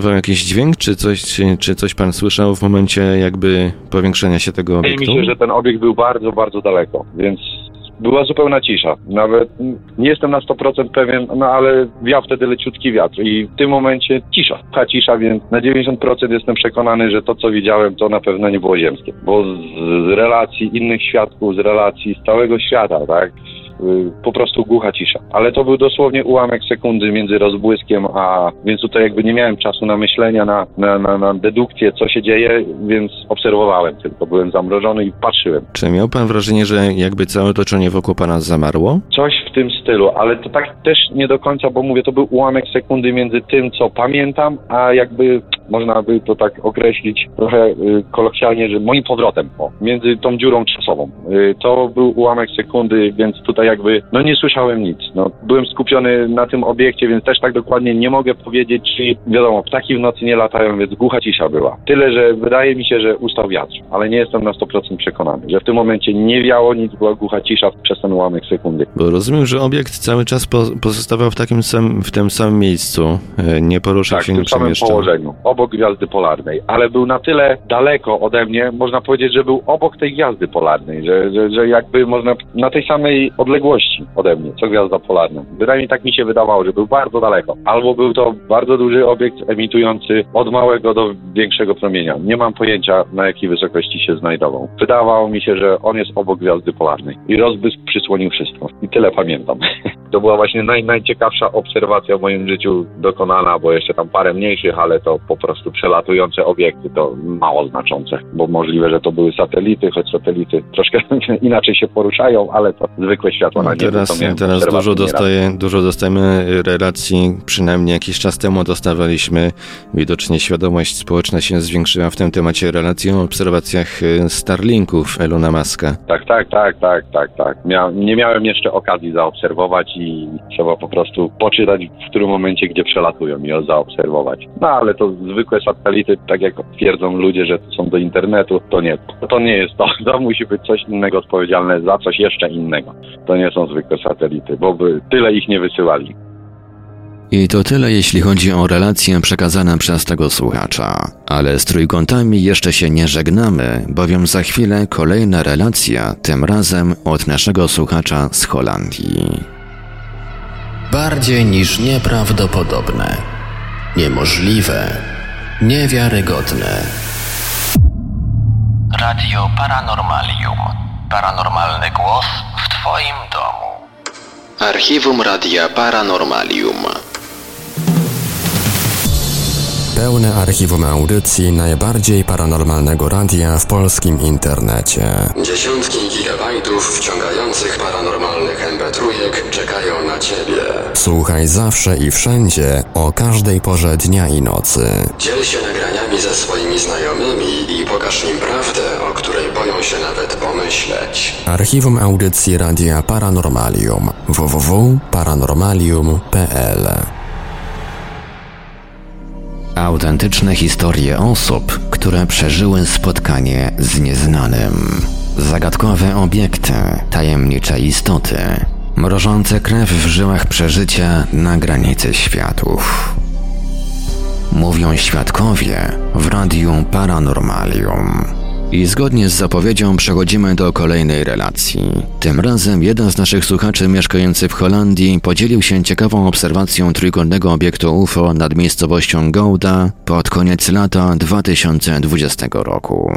S1: emitował jakiś dźwięk, czy coś, czy coś pan słyszał w momencie jakby powiększenia się tego
S3: Wydaje
S1: obiektu?
S3: mi się, że ten obiekt był bardzo, bardzo daleko, więc była zupełna cisza. Nawet nie jestem na 100% pewien, no ale wiał wtedy leciutki wiatr i w tym momencie cisza. Ta cisza, więc na 90% jestem przekonany, że to, co widziałem, to na pewno nie było ziemskie. Bo z, z relacji innych świadków, z relacji z całego świata, tak, po prostu głucha cisza. Ale to był dosłownie ułamek sekundy między rozbłyskiem, a więc tutaj jakby nie miałem czasu na myślenia, na, na, na, na dedukcję, co się dzieje, więc obserwowałem tylko. Byłem zamrożony i patrzyłem.
S1: Czy miał pan wrażenie, że jakby całe otoczenie wokół pana zamarło?
S3: Coś w tym stylu, ale to tak też nie do końca, bo mówię, to był ułamek sekundy między tym, co pamiętam, a jakby można by to tak określić trochę y, kolokwialnie, że moim powrotem, o, między tą dziurą czasową. Y, to był ułamek sekundy, więc tutaj jakby, no nie słyszałem nic. No, byłem skupiony na tym obiekcie, więc też tak dokładnie nie mogę powiedzieć, czy wiadomo, ptaki w nocy nie latają, więc głucha cisza była. Tyle, że wydaje mi się, że ustał wiatr, ale nie jestem na 100% przekonany, że w tym momencie nie wiało nic, była głucha cisza przez ten ułamek sekundy.
S1: Bo rozumiem, że obiekt cały czas po, pozostawał w takim sam, w tym samym miejscu, e, nie poruszał
S3: Tak,
S1: się,
S3: w
S1: nie
S3: tym samym
S1: przemieszczał.
S3: położeniu, obok gwiazdy polarnej, ale był na tyle daleko ode mnie, można powiedzieć, że był obok tej gwiazdy polarnej, że, że, że jakby można na tej samej odległości ode mnie, co gwiazda polarna. Bynajmniej tak mi się wydawało, że był bardzo daleko. Albo był to bardzo duży obiekt emitujący od małego do większego promienia. Nie mam pojęcia, na jakiej wysokości się znajdował. Wydawało mi się, że on jest obok gwiazdy polarnej i rozbłysk przysłonił wszystko. I tyle pamiętam. To była właśnie naj, najciekawsza obserwacja w moim życiu dokonana, bo jeszcze tam parę mniejszych, ale to po prostu przelatujące obiekty, to mało znaczące, bo możliwe, że to były satelity, choć satelity troszkę inaczej się poruszają, ale to zwykłe światło na niebie. to
S1: Teraz, teraz dużo, dostaje, dużo dostajemy relacji, przynajmniej jakiś czas temu dostawaliśmy. Widocznie świadomość społeczna się zwiększyła w tym temacie relacji o obserwacjach e, Starlinków Elona Muska.
S3: Tak, tak, tak, tak, tak, tak. Nie miałem jeszcze okazji zaobserwować i trzeba po prostu poczytać w którym momencie, gdzie przelatują i zaobserwować. No ale to zwykłe satelity, tak jak twierdzą ludzie, że są do internetu, to nie. To nie jest to. To musi być coś innego odpowiedzialne za coś jeszcze innego. To nie są zwykłe satelity, bo by tyle ich nie wysyłali.
S1: I to tyle, jeśli chodzi o relacje przekazane przez tego słuchacza. Ale z trójkątami jeszcze się nie żegnamy, bowiem za chwilę kolejna relacja, tym razem od naszego słuchacza z Holandii.
S5: Bardziej niż nieprawdopodobne, niemożliwe, niewiarygodne. Radio Paranormalium. Paranormalny głos w Twoim domu. Archiwum Radia Paranormalium.
S6: Pełne archiwum audycji najbardziej paranormalnego radia w polskim internecie.
S7: Dziesiątki gigabajtów wciągających paranormalnych mp3 czekają na Ciebie.
S6: Słuchaj zawsze i wszędzie o każdej porze dnia i nocy.
S7: Dziel się nagraniami ze swoimi znajomymi i pokaż im prawdę, o której boją się nawet pomyśleć.
S6: Archiwum audycji radia Paranormalium www.paranormalium.pl
S1: Autentyczne historie osób, które przeżyły spotkanie z nieznanym. Zagadkowe obiekty, tajemnicze istoty, mrożące krew w żyłach przeżycia na granicy światów. Mówią świadkowie w Radiu Paranormalium. I zgodnie z zapowiedzią przechodzimy do kolejnej relacji. Tym razem jeden z naszych słuchaczy mieszkający w Holandii podzielił się ciekawą obserwacją trójkątnego obiektu UFO nad miejscowością Gouda pod koniec lata 2020 roku.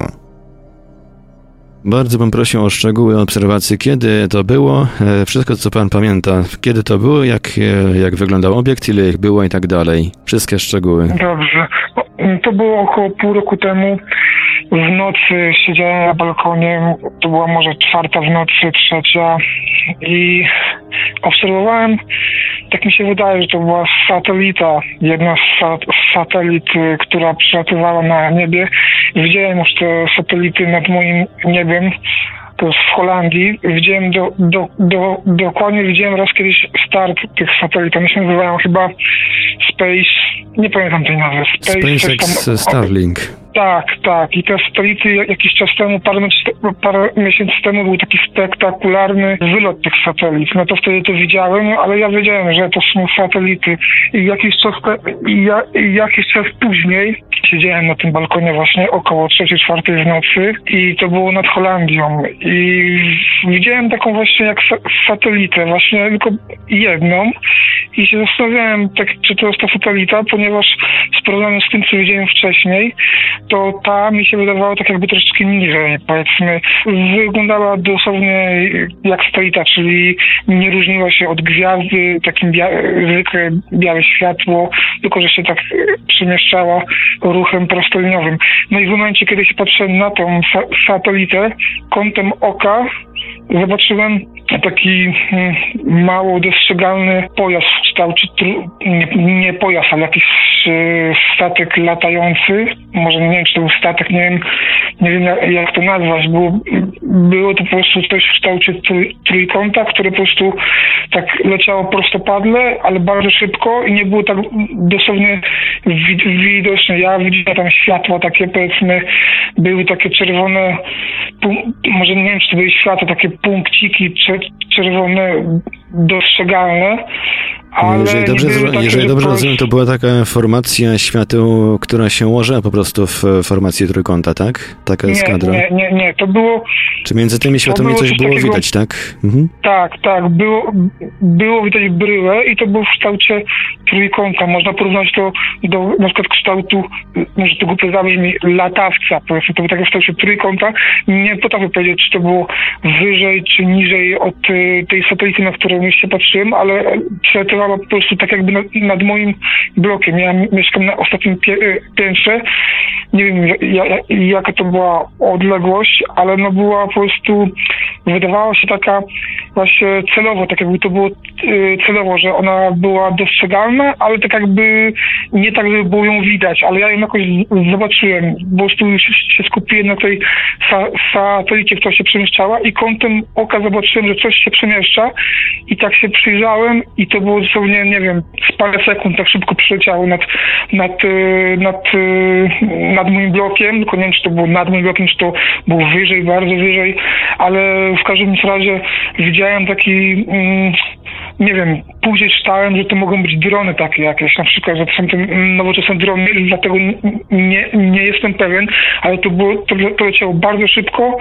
S1: Bardzo bym prosił o szczegóły obserwacji, kiedy to było, e, wszystko co pan pamięta, kiedy to było, jak, e, jak wyglądał obiekt, ile ich było i tak dalej. Wszystkie szczegóły.
S8: Dobrze. To było około pół roku temu. W nocy siedziałem na balkonie, to była może czwarta w nocy, trzecia i obserwowałem tak mi się wydaje, że to była satelita, jedna z, sat satelit, y, która przelatywała na niebie. Widziałem już te satelity nad moim to jest w Holandii. Widziałem do, do, do, dokładnie widziałem raz kiedyś start tych satelit. One się nazywają chyba Space, nie pamiętam tej nazwy.
S1: Space, SpaceX tam, Starlink.
S8: Tak, tak. I te satelity jakiś czas temu, parę, parę miesięcy temu był taki spektakularny wylot tych satelit. No to wtedy to widziałem, ale ja wiedziałem, że to są satelity. I jakiś czas, ja, jakiś czas później siedziałem na tym balkonie właśnie około 3-4 w nocy i to było nad Holandią. I widziałem taką właśnie jak satelitę, właśnie tylko jedną i się zastanawiałem, tak, czy to jest ta satelita, ponieważ w porównaniu z tym, co widziałem wcześniej, to ta mi się wydawała tak jakby troszeczkę niżej, powiedzmy. Wyglądała dosłownie jak satelita, czyli nie różniła się od gwiazdy, takim bia białe światło, tylko że się tak przemieszczała ruchem prostoliniowym. No i w momencie, kiedy się patrzyłem na tą sa satelitę, kątem oka zobaczyłem taki hmm, mało dostrzegalny pojazd w kształcie, nie, nie pojazd, ale jakiś statek latający, może nie wiem, czy to był statek, nie wiem, nie wiem jak, jak to nazwać, było, było to po prostu coś w kształcie trójkąta, które po prostu tak leciało prostopadle, ale bardzo szybko i nie było tak dosłownie widoczne. Ja widziałem tam światła takie, powiedzmy, były takie czerwone, może nie wiem, czy to były światła, takie punkciki czerwone dostrzegalne, ale
S1: jeżeli dobrze, jeżeli dobrze rozumiem, to była taka formacja świateł, która się ułożyła po prostu w formacji trójkąta, tak? Taka
S8: nie,
S1: eskadra?
S8: Nie, nie, nie, to było...
S1: Czy między tymi światłami coś było takiego, widać, tak?
S8: Mhm. Tak, tak, było, było widać bryłę i to było w kształcie trójkąta. Można porównać to do na przykład kształtu, może to głupio zabrzmi, latawca, powiedzmy, to było takie w kształcie trójkąta. Nie potrafię powiedzieć, czy to było wyżej, czy niżej od y, tej satelity, na którą się patrzyłem, ale przelatywała po prostu tak jakby nad, nad moim blokiem. Ja mieszkam na ostatnim y, piętrze. Nie wiem, jaka to była odległość, ale no była po prostu, wydawała się taka właśnie celowo, tak jakby to było celowo, że ona była dostrzegalna, ale tak jakby nie tak, żeby było ją widać, ale ja ją jakoś zobaczyłem. Po prostu się skupiłem na tej sa satelicie, która się przemieszczała i kątem oka zobaczyłem, że coś się przemieszcza i tak się przyjrzałem i to było dosłownie, nie wiem, z parę sekund tak szybko przyleciało nad, nad, y, nad, y, nad moim blokiem, tylko nie wiem, czy to było nad moim blokiem, czy to było wyżej, bardzo wyżej, ale w każdym razie widziałem taki mm, nie wiem, później czytałem, że to mogą być drony takie jakieś, na przykład, że to są te nowoczesne drony, dlatego nie, nie jestem pewien, ale to, było, to, to leciało bardzo szybko,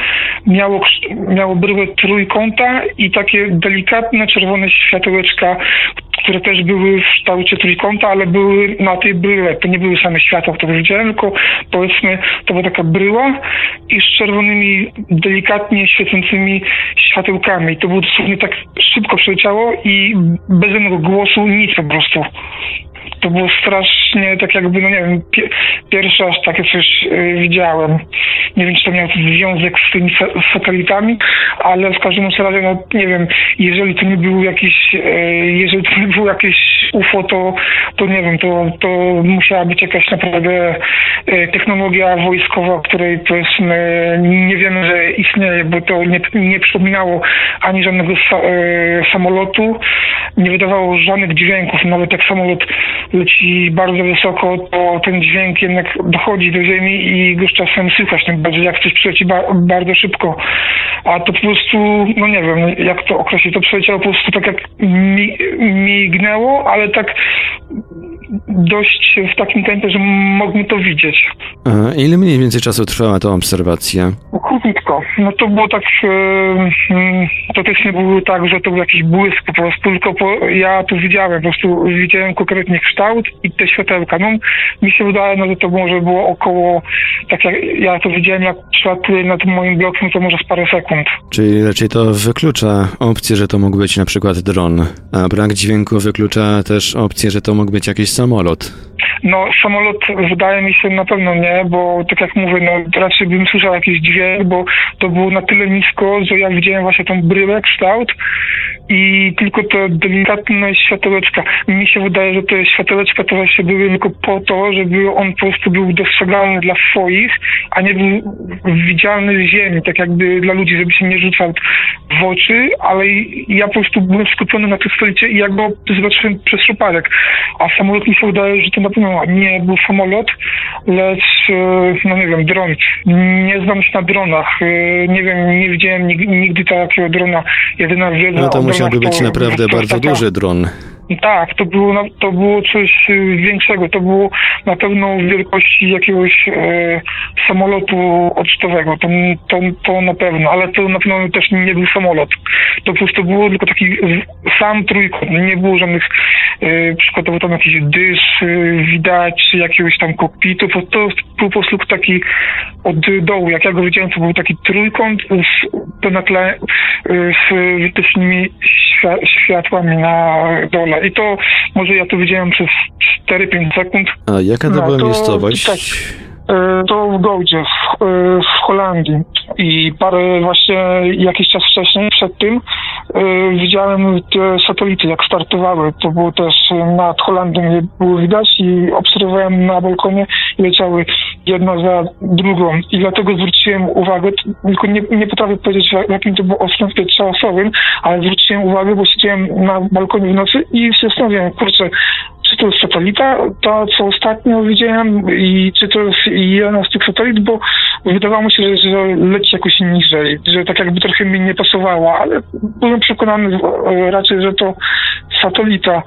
S8: miało, miało bryłę trójkąta i takie delikatne czerwone światełeczka, które też były w kształcie trójkąta, ale były na tej bryle. To nie były same światła, które widziałem, tylko powiedzmy, to była taka bryła i z czerwonymi, delikatnie świecącymi światełkami. To było dosłownie tak szybko przeleciało i bez żadnego głosu, nic po prostu to było strasznie tak jakby, no nie wiem, pi pierwszy raz takie coś y, widziałem. Nie wiem, czy to miało związek z tymi sa satelitami, ale w każdym razie, no nie wiem, jeżeli to nie był jakiś, y, jeżeli to nie był jakiś UFO, to, to nie wiem, to, to musiała być jakaś naprawdę y, technologia wojskowa, której powiedzmy nie wiemy, że istnieje, bo to nie, nie przypominało ani żadnego sa samolotu, nie wydawało żadnych dźwięków, nawet jak samolot leci bardzo wysoko, to ten dźwięk jednak dochodzi do ziemi i go z czasem słychać, tym bardziej jak coś przyleci ba bardzo szybko. A to po prostu, no nie wiem, jak to określić, to przeleciało po prostu tak jak mi, mignęło, ale tak dość w takim tempie, że mogłem to widzieć.
S1: A ile mniej więcej czasu trwała ta obserwacja?
S8: Krótko. No to było tak, e, to też nie było tak, że to był jakiś błysk po prostu, tylko po, ja tu widziałem, po prostu widziałem konkretnie kształt i te światełka. No mi się wydaje, no, że to może było około, tak jak ja to widziałem, jak przelatuje nad moim blokiem, to może z parę sekund.
S1: Czyli raczej to wyklucza opcję, że to mógł być na przykład dron, a brak dźwięku wyklucza też opcję, że to mógł być jakiś samolot.
S8: No samolot wydaje mi się na pewno nie, bo tak jak mówię, no raczej bym słyszał jakiś dźwięk, bo to było na tyle nisko, że ja widziałem właśnie tą bryłę, kształt i tylko to delikatne światełeczka. Mi się wydaje, że te światełeczka to właśnie były tylko po to, żeby on po prostu był dostrzegalny dla swoich, a nie był widzialny z ziemi, tak jakby dla ludzi, żeby się nie rzucał w oczy, ale ja po prostu byłem skupiony na tej stolicy i ja go zobaczyłem przez przypadek. A samolot mi się wydaje, że to na pewno nie był samolot, lecz, e, no nie wiem, dron. Nie znam się na dronach. E, nie wiem, nie widziałem nigdy takiego drona. Jedyna wiedza
S1: No to musiałby być naprawdę bardzo duży dron.
S8: Tak, to było, to było coś y, większego. To było na pewno wielkości jakiegoś e, samolotu odcztowego. To, to, to na pewno, ale to na pewno też nie był samolot. To po prostu było tylko taki sam trójkąt. Nie było żadnych e, przykładowo tam jakiś dysz e, widać, jakiegoś tam kokpitu. To, to był po prostu taki od dołu. Jak ja go widziałem, to był taki trójkąt z, to na tle e, z wytycznymi światłami na dole i to może ja to widziałem przez 4-5 sekund.
S1: A jaka to no, była to, miejscowość? Tak,
S8: e, to w Gołdzie, w, e, w Holandii. I parę właśnie jakiś czas wcześniej, przed tym, widziałem te satelity, jak startowały. To było też nad Holandią je było widać i obserwowałem na balkonie leciały jedna za drugą. I dlatego zwróciłem uwagę, tylko nie, nie potrafię powiedzieć, w jakim to było odstępie czasowym, ale zwróciłem uwagę, bo siedziałem na balkonie w nocy i się zastanawiałem, kurczę, czy to jest satelita, to co ostatnio widziałem i czy to jest jeden z tych satelit, bo wydawało mi się, że, że leci jakoś niżej, że tak jakby trochę mi nie pasowała, ale byłem przekonany raczej, że to satelita.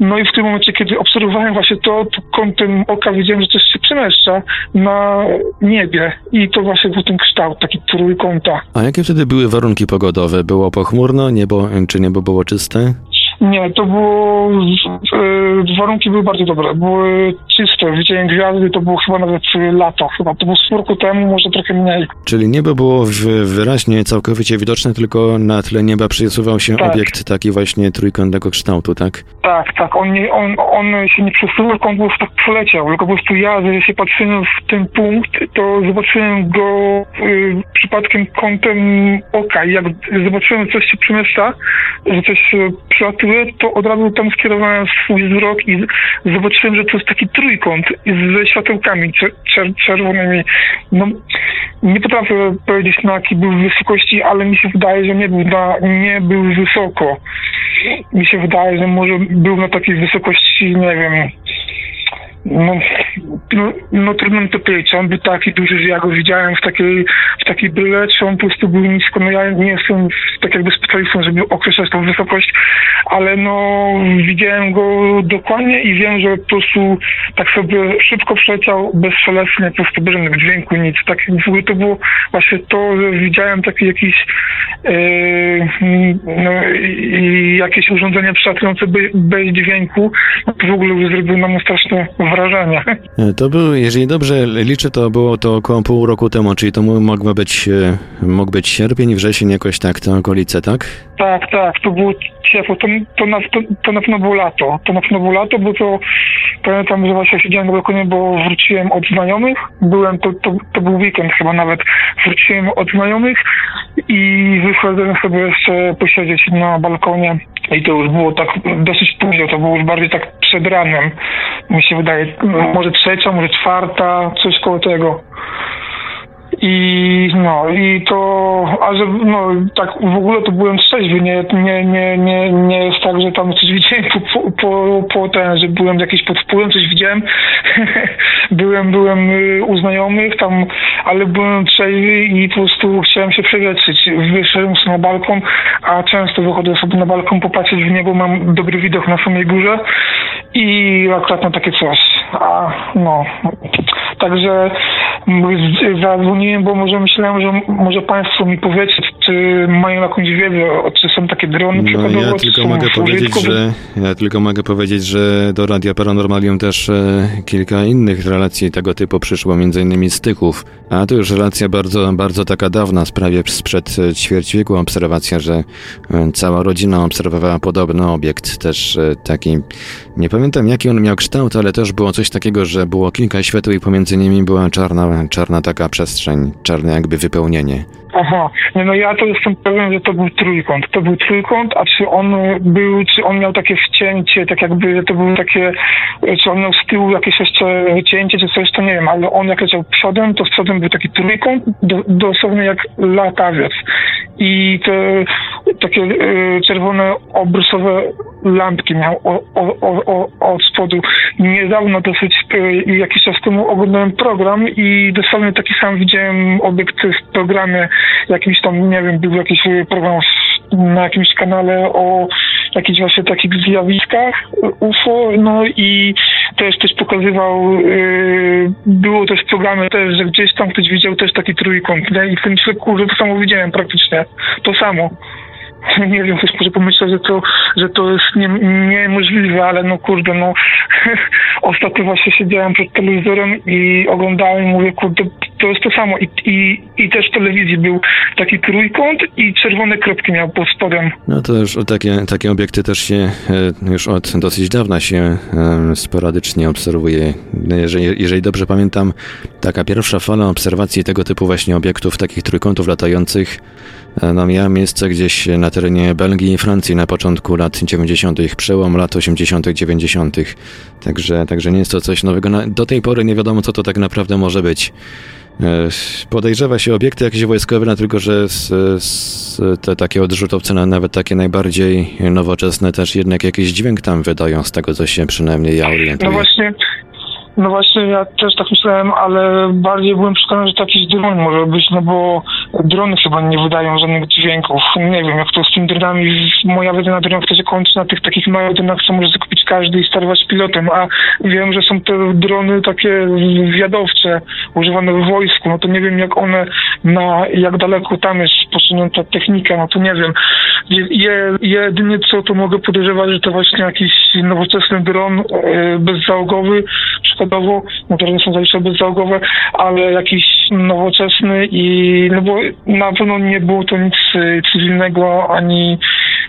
S8: No i w tym momencie, kiedy obserwowałem właśnie to, to kątem oka widziałem, że coś się przemieszcza na niebie i to właśnie był ten kształt, taki trójkąta.
S1: A jakie wtedy były warunki pogodowe? Było pochmurno, niebo, czy niebo było czyste?
S8: Nie, to było. E, warunki były bardzo dobre. Były czyste, widziałem gwiazdy, to było chyba nawet lato. Chyba to było z roku temu, może trochę mniej.
S1: Czyli niebo było wyraźnie, całkowicie widoczne, tylko na tle nieba przesuwał się tak. obiekt taki właśnie trójkątnego kształtu, tak?
S8: Tak, tak. On, nie, on, on się nie przesuwał, tylko on po prostu tak poleciał. Tylko po prostu ja, że się patrzyłem w ten punkt, to zobaczyłem go y, przypadkiem kątem oka. I jak zobaczyłem, że coś się przemieszcza, że coś przylatuje, to od razu tam skierowałem swój wzrok i zobaczyłem, że to jest taki trójkąt ze światełkami czer czerwonymi. No, nie potrafię powiedzieć na jakiej był wysokości, ale mi się wydaje, że nie był, na, nie był wysoko. Mi się wydaje, że może był na takiej wysokości, nie wiem, no, no, no trudno to powiedzieć. On był taki duży, że ja go widziałem w takiej, w takiej bryle, czy on po prostu był nisko. No ja nie jestem tak jakby specjalistą, żeby określać tą wysokość, ale no widziałem go dokładnie i wiem, że po prostu tak sobie szybko przeleciał bezszelestnie, po prostu bez żadnego dźwięku, nic. Tak w ogóle to było właśnie to, że widziałem taki jakiś yy, no, jakieś urządzenie przelatujące bez, dźwięku, to w ogóle zrobił nam straszne wrażenia.
S1: To był, jeżeli dobrze liczę, to było to około pół roku temu, czyli to mógł być, e, mógł być sierpień, wrzesień, jakoś tak, te okolice, tak?
S8: Tak, tak, to było ciepło, to, to, na, to, to na pewno było lato, to na pewno było lato, bo to pamiętam, że właśnie siedziałem na balkonie, bo wróciłem od znajomych, byłem, to, to, to był weekend chyba nawet, wróciłem od znajomych i wyszedłem sobie jeszcze posiedzieć na balkonie i to już było tak dosyć późno, to było już bardziej tak przed ranem, mi się wydaje, może trzecia, może czwarta, coś koło tego. I no, i to, a że no, tak w ogóle to byłem trzeźwy, nie, nie, nie, nie, nie jest tak, że tam coś widziałem po, po, po ten, że byłem jakiś pod wpływem, coś widziałem. byłem, byłem y, u znajomych tam, ale byłem trzeźwy i po prostu chciałem się przewietrzyć. Wyszedłem sobie na balkon, a często wychodzę sobie na balkon popatrzeć w niebo, mam dobry widok na samej górze i akurat na takie coś. A no, także zadzwoniłem, bo może myślałem, że może Państwo mi powiecie, czy mają jakąś wiedzę, czy są takie drony
S4: no,
S8: przykładowo,
S4: ja
S8: czy
S4: tylko mogę powiedzieć, że ja tylko mogę powiedzieć, że do Radia Paranormalium też e, kilka innych relacji tego typu przyszło, między innymi z Tychów, a to już relacja bardzo, bardzo taka dawna, sprawie sprzed ćwierć wieku. Obserwacja, że e, cała rodzina obserwowała podobny obiekt, też e, taki, nie pamiętam jaki on miał kształt, ale też było coś takiego, że było kilka świateł i pomiędzy nimi była czarna, czarna taka przestrzeń, czarne jakby wypełnienie.
S8: Aha, nie no ja to jestem pewien, że to był trójkąt. To był trójkąt, a czy on był, czy on miał takie wcięcie, tak jakby to było takie, czy on miał z tyłu jakieś jeszcze wycięcie, czy coś, to nie wiem, ale on jak leciał przodem, to z przodem był taki trójkąt, do, dosłownie jak latawiec. I te takie y, czerwone obrusowe lampki miał o, o, o, od spodu. Niedawno dosyć, y, jakiś czas temu oglądałem program i dosłownie taki sam widziałem obiekt w programie jakimś tam, nie wiem, był jakiś program na jakimś kanale o jakichś właśnie takich zjawiskach UFO, no i też też pokazywał, yy, było też w programie też, że gdzieś tam ktoś widział też taki trójkąt, nie? i w tym środku, że to samo widziałem praktycznie, to samo. Nie wiem, ktoś może pomyśleć, że to, że to jest nie, niemożliwe, ale no kurde, no ostatnio właśnie siedziałem przed telewizorem i oglądałem i mówię, kurde, to jest to samo. I, i, I też w telewizji był taki trójkąt i czerwone kropki miał pod spodem.
S4: No to już takie, takie obiekty też się e, już od dosyć dawna się e, sporadycznie obserwuje. Jeżeli, jeżeli dobrze pamiętam, taka pierwsza fala obserwacji tego typu właśnie obiektów, takich trójkątów latających, no miała miejsce gdzieś na terenie Belgii i Francji na początku lat 90., przełom lat 80., 90. Także, także nie jest to coś nowego. Do tej pory nie wiadomo, co to tak naprawdę może być. Podejrzewa się obiekty jakieś wojskowe, no tylko że z, z te takie odrzutowce, nawet takie najbardziej nowoczesne, też jednak jakiś dźwięk tam wydają, z tego co się przynajmniej ja orientuję.
S8: No właśnie, no właśnie ja też tak myślałem, ale bardziej byłem przekonany, że to jakiś dron może być, no bo drony chyba nie wydają żadnych dźwięków. Nie wiem, jak to z tymi dronami, moja wiedza na dronach to się kończy na tych takich małych dronach, co może zakupić każdy i sterować pilotem, a wiem, że są te drony takie wywiadowcze, używane w wojsku, no to nie wiem, jak one, na jak daleko tam jest posunięta technika, no to nie wiem. Je, jedynie co to mogę podejrzewać, że to właśnie jakiś nowoczesny dron e, bezzałogowy, przykładowo, no są zaliczone bezzałogowe, ale jakiś nowoczesny i no bo na pewno nie było to nic cywilnego, ani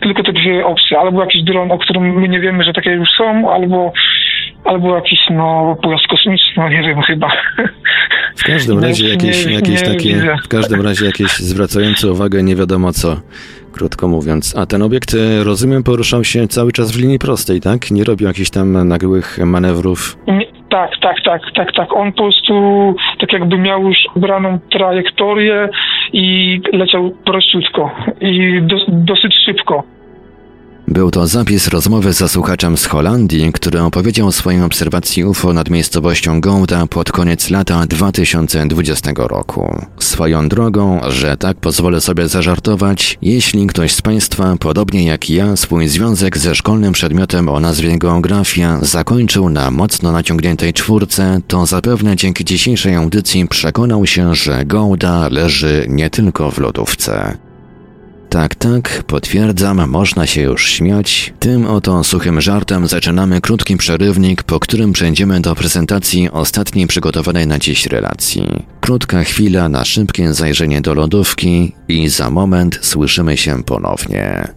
S8: tylko te dwie opcje. Albo jakiś dron, o którym my nie wiemy, że takie już są, albo albo jakiś no pojazd kosmiczny, no nie wiem chyba.
S4: W każdym razie jakieś, nie, jakieś nie takie, widzę. w każdym razie jakieś zwracające uwagę nie wiadomo co, krótko mówiąc. A ten obiekt, rozumiem, poruszał się cały czas w linii prostej, tak? Nie robił jakichś tam nagłych manewrów?
S8: Nie, tak, tak, tak, tak, tak. On po prostu tak jakby miał już obraną trajektorię i leciał prościutko i do, dosyć szybko.
S1: Był to zapis rozmowy ze słuchaczem z Holandii, który opowiedział o swojej obserwacji UFO nad miejscowością Gouda pod koniec lata 2020 roku. Swoją drogą, że tak pozwolę sobie zażartować, jeśli ktoś z Państwa, podobnie jak ja, swój związek ze szkolnym przedmiotem o nazwie geografia zakończył na mocno naciągniętej czwórce, to zapewne dzięki dzisiejszej audycji przekonał się, że Gouda leży nie tylko w lodówce. Tak, tak, potwierdzam, można się już śmiać. Tym oto suchym żartem zaczynamy krótki przerywnik, po którym przejdziemy do prezentacji ostatniej przygotowanej na dziś relacji. Krótka chwila na szybkie zajrzenie do lodówki i za moment słyszymy się ponownie.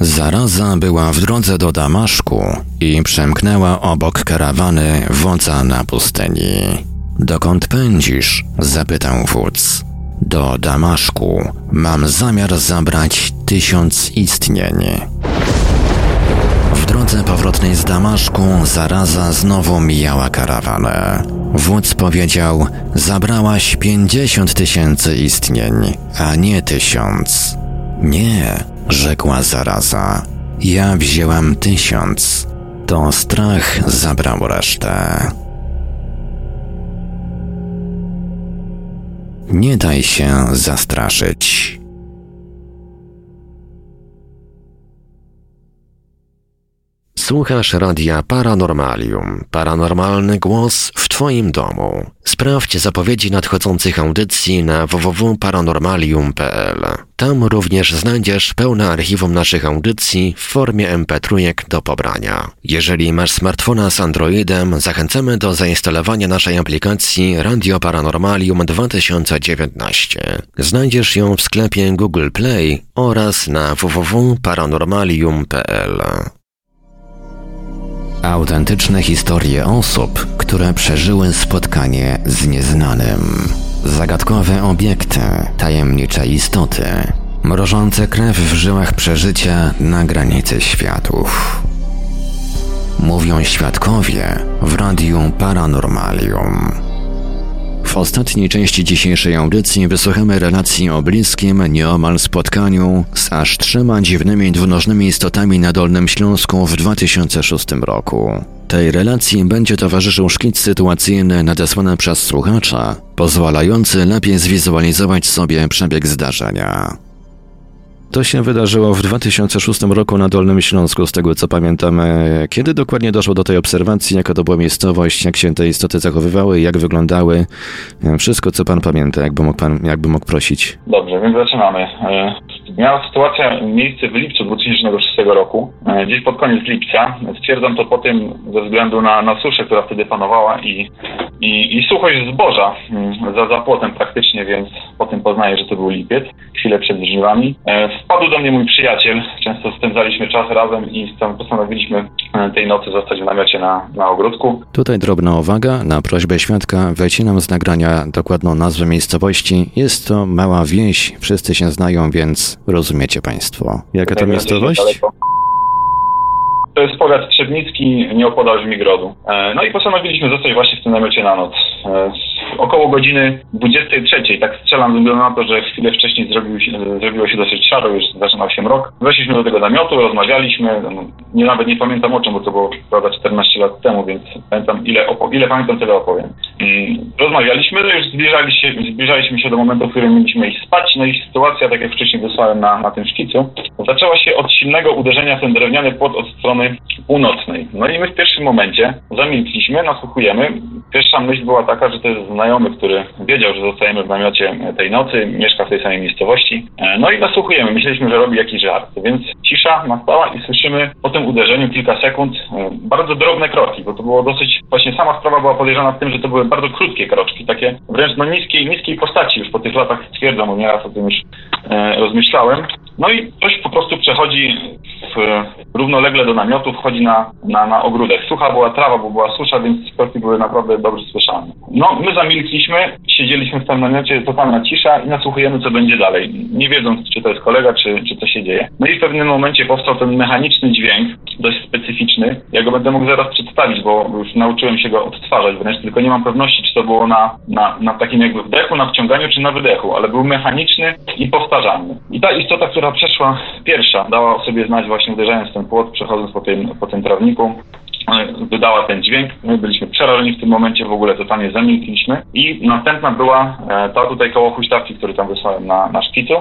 S1: Zaraza była w drodze do Damaszku i przemknęła obok karawany wodza na pustyni. Dokąd pędzisz? zapytał wódz. Do Damaszku mam zamiar zabrać tysiąc istnień. W drodze powrotnej z Damaszku zaraza znowu mijała karawanę. Wódz powiedział: Zabrałaś pięćdziesiąt tysięcy istnień, a nie tysiąc. Nie, rzekła zaraza. Ja wzięłam tysiąc. To strach zabrał resztę. Nie daj się zastraszyć. Słuchasz radia Paranormalium. Paranormalny głos w Twoim domu. Sprawdź zapowiedzi nadchodzących audycji na www.paranormalium.pl. Tam również znajdziesz pełne archiwum naszych audycji w formie MP3 do pobrania. Jeżeli masz smartfona z Androidem, zachęcamy do zainstalowania naszej aplikacji Radio Paranormalium 2019. Znajdziesz ją w sklepie Google Play oraz na www.paranormalium.pl. Autentyczne historie osób, które przeżyły spotkanie z nieznanym. Zagadkowe obiekty, tajemnicze istoty, mrożące krew w żyłach przeżycia na granicy światów. Mówią świadkowie w Radiu Paranormalium. W ostatniej części dzisiejszej audycji wysłuchamy relacji o bliskim, nieomal spotkaniu z aż trzema dziwnymi dwunożnymi istotami na Dolnym Śląsku w 2006 roku. Tej relacji będzie towarzyszył szkic sytuacyjny nadesłany przez słuchacza, pozwalający lepiej zwizualizować sobie przebieg zdarzenia. To się wydarzyło w 2006 roku na Dolnym Śląsku, z tego co pamiętam. E, kiedy dokładnie doszło do tej obserwacji, jaka to była miejscowość, jak się te istoty zachowywały, jak wyglądały? E, wszystko, co pan pamięta, jakby mógł, pan, jakby mógł prosić.
S9: Dobrze, więc zaczynamy. E, miała sytuacja miejsce w lipcu 2006 roku, gdzieś pod koniec lipca. Stwierdzam to po tym ze względu na, na suszę, która wtedy panowała i, i, i suchość zboża mm, za, płotem praktycznie, więc po tym poznaję, że to był lipiec, chwilę przed żniwami Wpadł do mnie mój przyjaciel, często spędzaliśmy czas razem i postanowiliśmy e, tej nocy zostać w namiocie na, na ogródku.
S1: Tutaj drobna uwaga, na prośbę świadka wycinam z nagrania dokładną nazwę miejscowości. Jest to mała wieś, wszyscy się znają, więc rozumiecie Państwo. Jaka to miejscowość?
S9: To jest powiat Trzebnicki, nieopodal Żmigrodu. E, no i postanowiliśmy zostać właśnie w tym namiocie na noc. E, około godziny 23, tak strzelam ze względu na to, że chwilę wcześniej zrobiło się, zrobiło się dosyć szaro, już zaczynał się mrok. Weszliśmy do tego namiotu, rozmawialiśmy, no, nie nawet nie pamiętam o czym, bo to było prawda 14 lat temu, więc pamiętam ile, ile pamiętam tyle opowiem. Mm, rozmawialiśmy, no już zbliżali się, zbliżaliśmy się do momentu, w którym mieliśmy iść spać, no i sytuacja, tak jak wcześniej wysłałem na, na tym szkicu, zaczęła się od silnego uderzenia w ten drewniany płot od strony północnej. No i my w pierwszym momencie zamilkliśmy, nasłuchujemy. Pierwsza myśl była taka, że to jest znajomy, który wiedział, że zostajemy w namiocie tej nocy, mieszka w tej samej miejscowości. E, no i nasłuchujemy. Myśleliśmy, że robi jakiś żart. Więc cisza nastała i słyszymy po tym uderzeniu kilka sekund e, bardzo drobne kroki, bo to było dosyć, właśnie sama sprawa była podejrzana w tym, że to były bardzo krótkie kroczki, takie wręcz no niskiej, niskiej postaci. Już po tych latach stwierdzam, bo nieraz o tym już e, rozmyślałem. No i ktoś po prostu przechodzi w, równolegle do namiotu, wchodzi na, na, na ogródek. Sucha była trawa, bo była susza, więc kroki były naprawdę dobrze słyszalne. No, my zamilkliśmy, siedzieliśmy w tym namiocie, totalna cisza i nasłuchujemy, co będzie dalej. Nie wiedząc, czy to jest kolega, czy, czy co się dzieje. No i w pewnym momencie powstał ten mechaniczny dźwięk, dość specyficzny. Ja go będę mógł zaraz przedstawić, bo już nauczyłem się go odtwarzać wręcz, tylko nie mam pewności, czy to było na, na, na takim jakby wdechu, na wciąganiu, czy na wydechu, ale był mechaniczny i powtarzalny. I ta istota, która przeszła pierwsza, dała o sobie znać właśnie uderzając w ten płot, przechodząc po tym, po tym trawniku wydała ten dźwięk. My byliśmy przerażeni w tym momencie, w ogóle totalnie zamilkliśmy. I następna była e, ta tutaj koło huśtawki, który tam wysłałem na, na szkicu.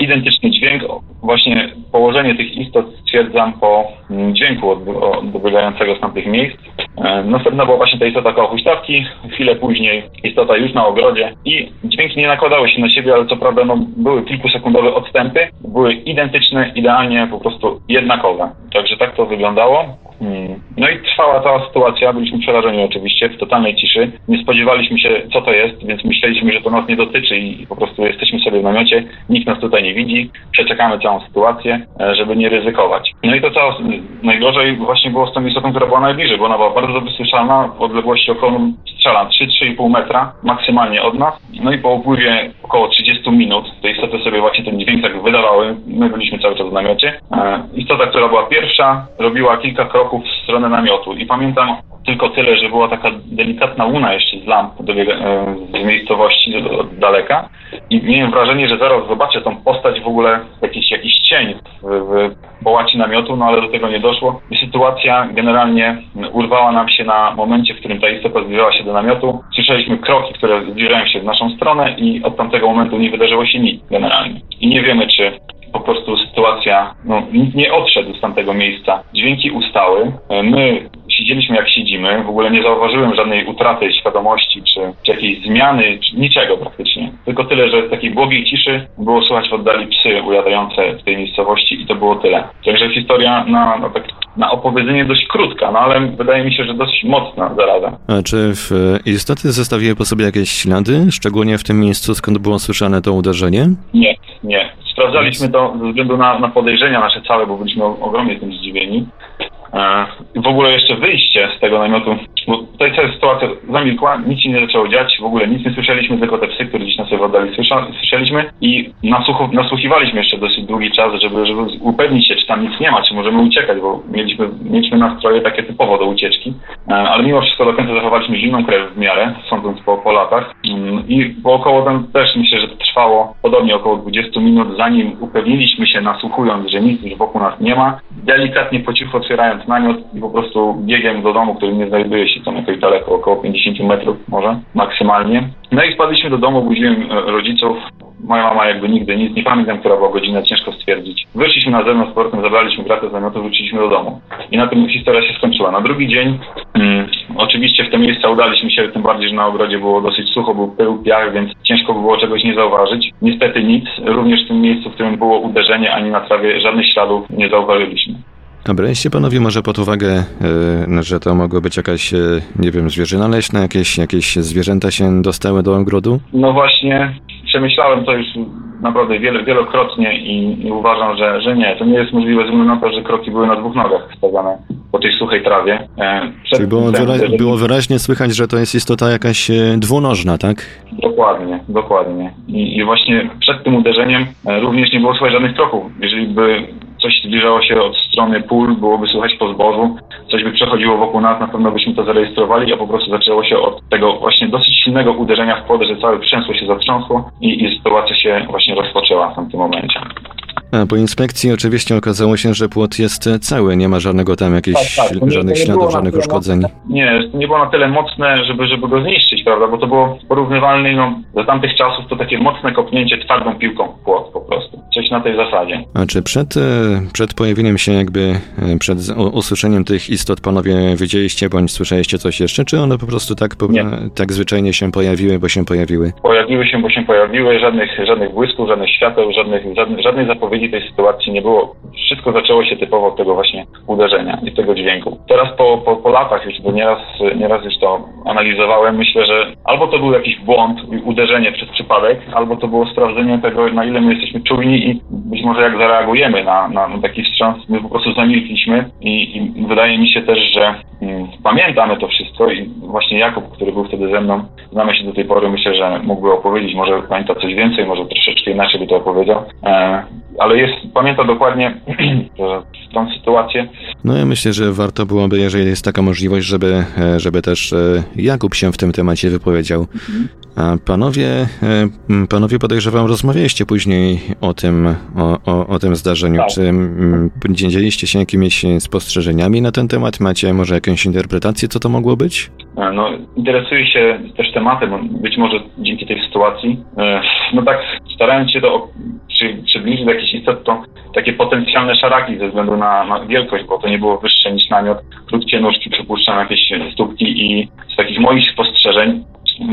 S9: Identyczny dźwięk, właśnie położenie tych istot stwierdzam po mm, dźwięku dobiegającego z tamtych miejsc. E, następna była właśnie ta istota koło huśtawki, chwilę później istota już na ogrodzie i dźwięki nie nakładały się na siebie, ale co prawda no, były kilkusekundowe odstępy, były identyczne, idealnie po prostu jednakowe. Także tak to wyglądało. Hmm. No i trwała ta sytuacja, byliśmy przerażeni oczywiście, w totalnej ciszy. Nie spodziewaliśmy się, co to jest, więc myśleliśmy, że to nas nie dotyczy i po prostu jesteśmy sobie w namiocie, nikt nas tutaj nie widzi, przeczekamy całą sytuację, e, żeby nie ryzykować. No i to co najgorzej właśnie było z tą istotą, która była najbliżej, bo ona była bardzo dobrze słyszalna w odległości około, strzelam, 3-3,5 metra maksymalnie od nas. No i po upływie około 30 minut te istoty sobie właśnie ten dźwięk tak wydawały, my byliśmy cały czas w namiocie. E, istota, która była pierwsza, robiła kilka kroków kroków w stronę namiotu i pamiętam tylko tyle, że była taka delikatna łuna jeszcze z lamp dobiega, e, z miejscowości od daleka i miałem wrażenie, że zaraz zobaczę tą postać w ogóle, jakiś, jakiś cień w, w połaci namiotu, no ale do tego nie doszło i sytuacja generalnie urwała nam się na momencie, w którym ta istota zbliżała się do namiotu. Słyszeliśmy kroki, które zbliżają się w naszą stronę i od tamtego momentu nie wydarzyło się nic generalnie. I nie wiemy, czy po prostu sytuacja, no, nikt nie odszedł z tamtego miejsca. Dźwięki ustały. My widzieliśmy jak siedzimy, w ogóle nie zauważyłem żadnej utraty świadomości, czy, czy jakiejś zmiany, czy niczego praktycznie. Tylko tyle, że w takiej błogiej ciszy było słychać w oddali psy ujadające w tej miejscowości i to było tyle. Także historia na, na, tak, na opowiedzenie dość krótka, no ale wydaje mi się, że dość mocna zarazem.
S4: A czy w istoty zostawiły po sobie jakieś ślady, szczególnie w tym miejscu, skąd było słyszane to uderzenie?
S9: Nie, nie. Sprawdzaliśmy to ze względu na, na podejrzenia nasze całe, bo byliśmy ogromnie tym zdziwieni. E, w ogóle jeszcze wyjście z tego namiotu, bo tutaj cała sytuacja zamilkła, nic się nie zaczęło dziać, w ogóle nic nie słyszeliśmy, tylko te psy, które gdzieś na sobie oddali słyszeliśmy i nasłuchiwaliśmy jeszcze dosyć długi czas, żeby, żeby upewnić się, czy tam nic nie ma, czy możemy uciekać, bo mieliśmy, mieliśmy nastroje takie typowo do ucieczki, e, ale mimo wszystko do końca zachowaliśmy zimną krew w miarę, sądząc po, po latach. Mm, i po około tam też myślę, że to trwało podobnie około 20 minut, zanim upewniliśmy się nasłuchując, że nic już wokół nas nie ma, delikatnie po cichu otwierając namiot i po prostu biegiem do domu, który nie znajduje się tam jakoś daleko, około 50 metrów może maksymalnie. No i spadliśmy do domu, budziłem e, rodziców. Moja mama jakby nigdy nic, nie pamiętam, która była godzina, ciężko stwierdzić. Wyszliśmy na zewnątrz z portem, zabraliśmy kratę z namiotu, wróciliśmy do domu. I na tym historia się skończyła. Na drugi dzień mm, oczywiście w te miejsca udaliśmy się, tym bardziej, że na ogrodzie było dosyć sucho, był pył, piach, więc ciężko by było czegoś nie zauważyć. Niestety nic, również w tym miejscu, w którym było uderzenie, ani na trawie żadnych śladów nie zauważyliśmy.
S4: A braliście panowie może pod uwagę, yy, że to mogło być jakaś, yy, nie wiem, zwierzyna leśna, jakieś, jakieś zwierzęta się dostały do ogrodu?
S9: No właśnie, przemyślałem to już naprawdę wiele, wielokrotnie i, i, uważam, że, że nie. To nie jest możliwe ze względu na to, że kroki były na dwóch nogach stawiane po tej suchej trawie.
S4: E, Czyli było, wyra było wyraźnie słychać, że to jest istota jakaś dwunożna, tak?
S9: Dokładnie, dokładnie. I, i właśnie przed tym uderzeniem również nie było słychać żadnych kroków. Jeżeli by coś zbliżało się od strony pól, byłoby słychać po zbożu, coś by przechodziło wokół nas, na pewno byśmy to zarejestrowali, a po prostu zaczęło się od tego właśnie dosyć silnego uderzenia w płody, że całe przęsło się zatrząsło i, i sytuacja się właśnie rozpoczęła w tamtym momencie.
S4: A po inspekcji oczywiście okazało się, że płot jest cały, nie ma żadnego tam jakichś, tak, tak. żadnych śladów, żadnych uszkodzeń.
S9: Nie, nie było na tyle mocne, żeby, żeby go zniszczyć, prawda, bo to było porównywalne, no, za tamtych czasów to takie mocne kopnięcie twardą piłką w płot po prostu. Coś na tej zasadzie.
S4: A czy przed, e, przed pojawieniem się jakby, e, przed usłyszeniem tych istot panowie wiedzieliście, bądź słyszeliście coś jeszcze, czy one po prostu tak, po, tak zwyczajnie się pojawiły, bo się pojawiły?
S9: Pojawiły się, bo się pojawiły, żadnych, żadnych błysków, żadnych świateł, żadnych, żadnych, żadnej zapowiedzi odpowiedzi tej sytuacji nie było. Wszystko zaczęło się typowo od tego właśnie uderzenia i tego dźwięku. Teraz po, po, po latach już, bo nieraz, nieraz już to analizowałem, myślę, że albo to był jakiś błąd, uderzenie przez przypadek, albo to było sprawdzenie tego, na ile my jesteśmy czujni i być może jak zareagujemy na, na, na taki wstrząs. My po prostu zamilkliśmy i, i wydaje mi się też, że mm, pamiętamy to wszystko i właśnie Jakub, który był wtedy ze mną, znamy się do tej pory, myślę, że mógłby opowiedzieć, może pamięta coś więcej, może troszeczkę inaczej by to opowiedział. E, ale jest, pamięta dokładnie tą sytuację.
S4: No ja myślę, że warto byłoby, jeżeli jest taka możliwość, żeby, e, żeby też e, Jakub się w tym temacie wypowiedział. A panowie, e, panowie podejrzewam, rozmawialiście później o tym, o, o, o tym zdarzeniu. Tak. Czy dzieliliście się jakimiś spostrzeżeniami na ten temat? Macie może jakąś interpretację, co to mogło być?
S9: No, interesuję się też tematem, być może dzięki tej sytuacji. No tak, starając się to przy, przybliżyć do jakichś to takie potencjalne szaraki ze względu na, na, wielkość, bo to nie było wyższe niż namiot, krótkie nóżki, przypuszczam jakieś stópki i z takich moich spostrzeżeń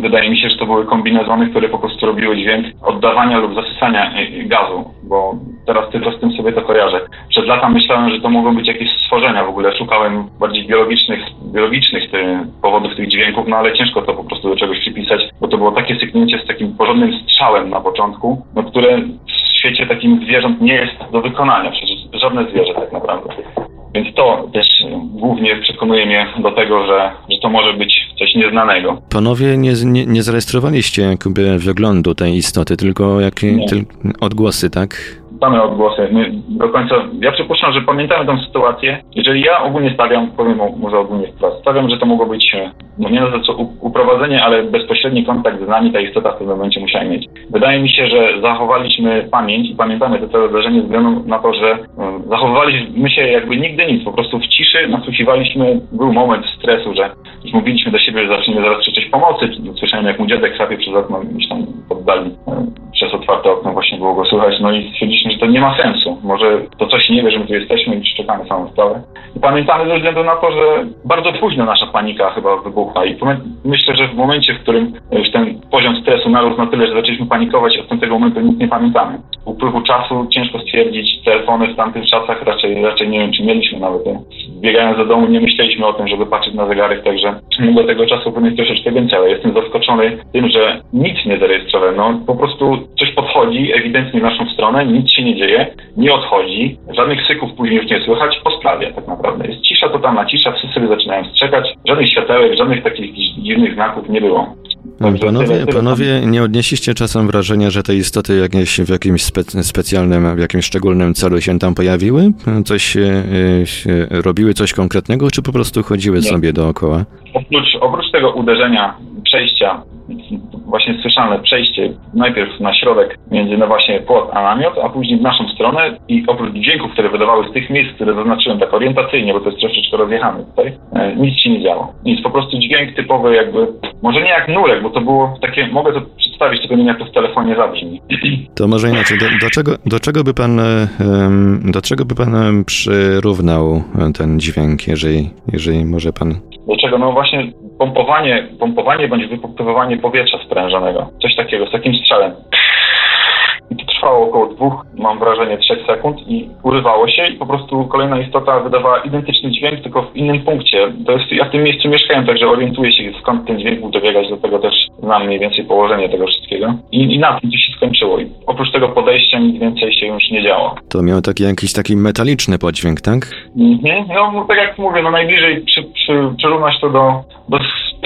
S9: wydaje mi się, że to były kombinezony, które po prostu robiły dźwięk oddawania lub zasysania gazu, bo teraz tylko z tym sobie to kojarzę. Przed lata myślałem, że to mogą być jakieś stworzenia w ogóle. Szukałem bardziej biologicznych, biologicznych powodów tych dźwięków, no ale ciężko to po prostu do czegoś przypisać, bo to było takie syknięcie z takim porządnym strzałem na początku, no, które świecie takim zwierząt nie jest do wykonania. Przecież żadne zwierzę tak naprawdę. Więc to też głównie przekonuje mnie do tego, że, że to może być coś nieznanego.
S4: Panowie nie, nie, nie zarejestrowaliście jakby wyglądu tej istoty, tylko jakie odgłosy, tak?
S9: Same odgłosy. My do końca, ja przypuszczam, że pamiętamy tę sytuację. Jeżeli ja ogólnie stawiam, powiem może ogólnie wprost, stawiam, że to mogło być, e, no nie na co uprowadzenie, ale bezpośredni kontakt z nami ta istota w tym momencie musiała mieć. Wydaje mi się, że zachowaliśmy pamięć i pamiętamy to całe zdarzenie ze względu na to, że e, zachowywaliśmy się jakby nigdy nic, po prostu w ciszy nasłuchiwaliśmy, był moment stresu, że już mówiliśmy do siebie, że zaczniemy zaraz krzyczeć pomocy. Słyszałem, jak mu dziadek chrapie przez okno, gdzieś tam poddali e, przez otwarte okno właśnie było go słychać. No i stwierdziliśmy, że to nie ma sensu. Może to coś nie wie, że my tu jesteśmy i czekamy samą sprawę. I pamiętamy ze względu na to, że bardzo późno nasza panika chyba wybuchła i myślę, że w momencie, w którym już ten poziom stresu narósł na tyle, że zaczęliśmy panikować, od tamtego momentu nic nie pamiętamy. Upływu czasu ciężko stwierdzić, telefony w tamtych czasach raczej, raczej nie wiem, czy mieliśmy nawet. Biegając do domu nie myśleliśmy o tym, żeby patrzeć na zegarek, także mogło tego czasu powinien troszeczkę więcej, ale jestem zaskoczony tym, że nic nie zarejestrowałem. No, po prostu coś podchodzi ewidentnie w naszą stronę, nic się nie dzieje, nie odchodzi, żadnych syków później już nie słychać, po sprawie tak naprawdę. Jest cisza, totalna cisza, wszyscy zaczynają strzekać, żadnych światełek, żadnych takich dziwnych znaków nie było.
S4: Panowie, tyle panowie, nie odnieśliście czasem wrażenia, że te istoty jakieś, w jakimś spe, specjalnym, w jakimś szczególnym celu się tam pojawiły? Coś e, robiły coś konkretnego, czy po prostu chodziły nie. sobie dookoła?
S9: Oprócz, oprócz tego uderzenia, przejścia właśnie słyszalne przejście najpierw na środek między no właśnie płot a namiot, a później w naszą stronę i oprócz dźwięków, które wydawały z tych miejsc, które zaznaczyłem tak orientacyjnie, bo to jest troszeczkę rozjechane tutaj, e, nic się nie działo. Nic, po prostu dźwięk typowy jakby, może nie jak nurek, bo to było takie, mogę to przedstawić, tylko nie wiem jak to w telefonie zabrzmi.
S4: To może inaczej, do, do, czego, do czego by pan do czego by pan przyrównał ten dźwięk, jeżeli, jeżeli może pan...
S9: Do czego? No właśnie pompowanie, pompowanie bądź wypompowywanie powietrza sprężonego. Coś takiego, z takim strzałem. Trwało około dwóch, mam wrażenie, trzech sekund i urywało się i po prostu kolejna istota wydawała identyczny dźwięk, tylko w innym punkcie. To jest, ja w tym miejscu mieszkałem, także orientuję się skąd ten dźwięk był dobiegać, do tego też znam mniej więcej położenie tego wszystkiego. I, i na tym to się skończyło. I oprócz tego podejścia nic więcej się już nie działo.
S4: To miał taki jakiś taki metaliczny podźwięk, tak?
S9: Mhm. No tak jak mówię, no najbliżej przy, przy, przyrównać to do, do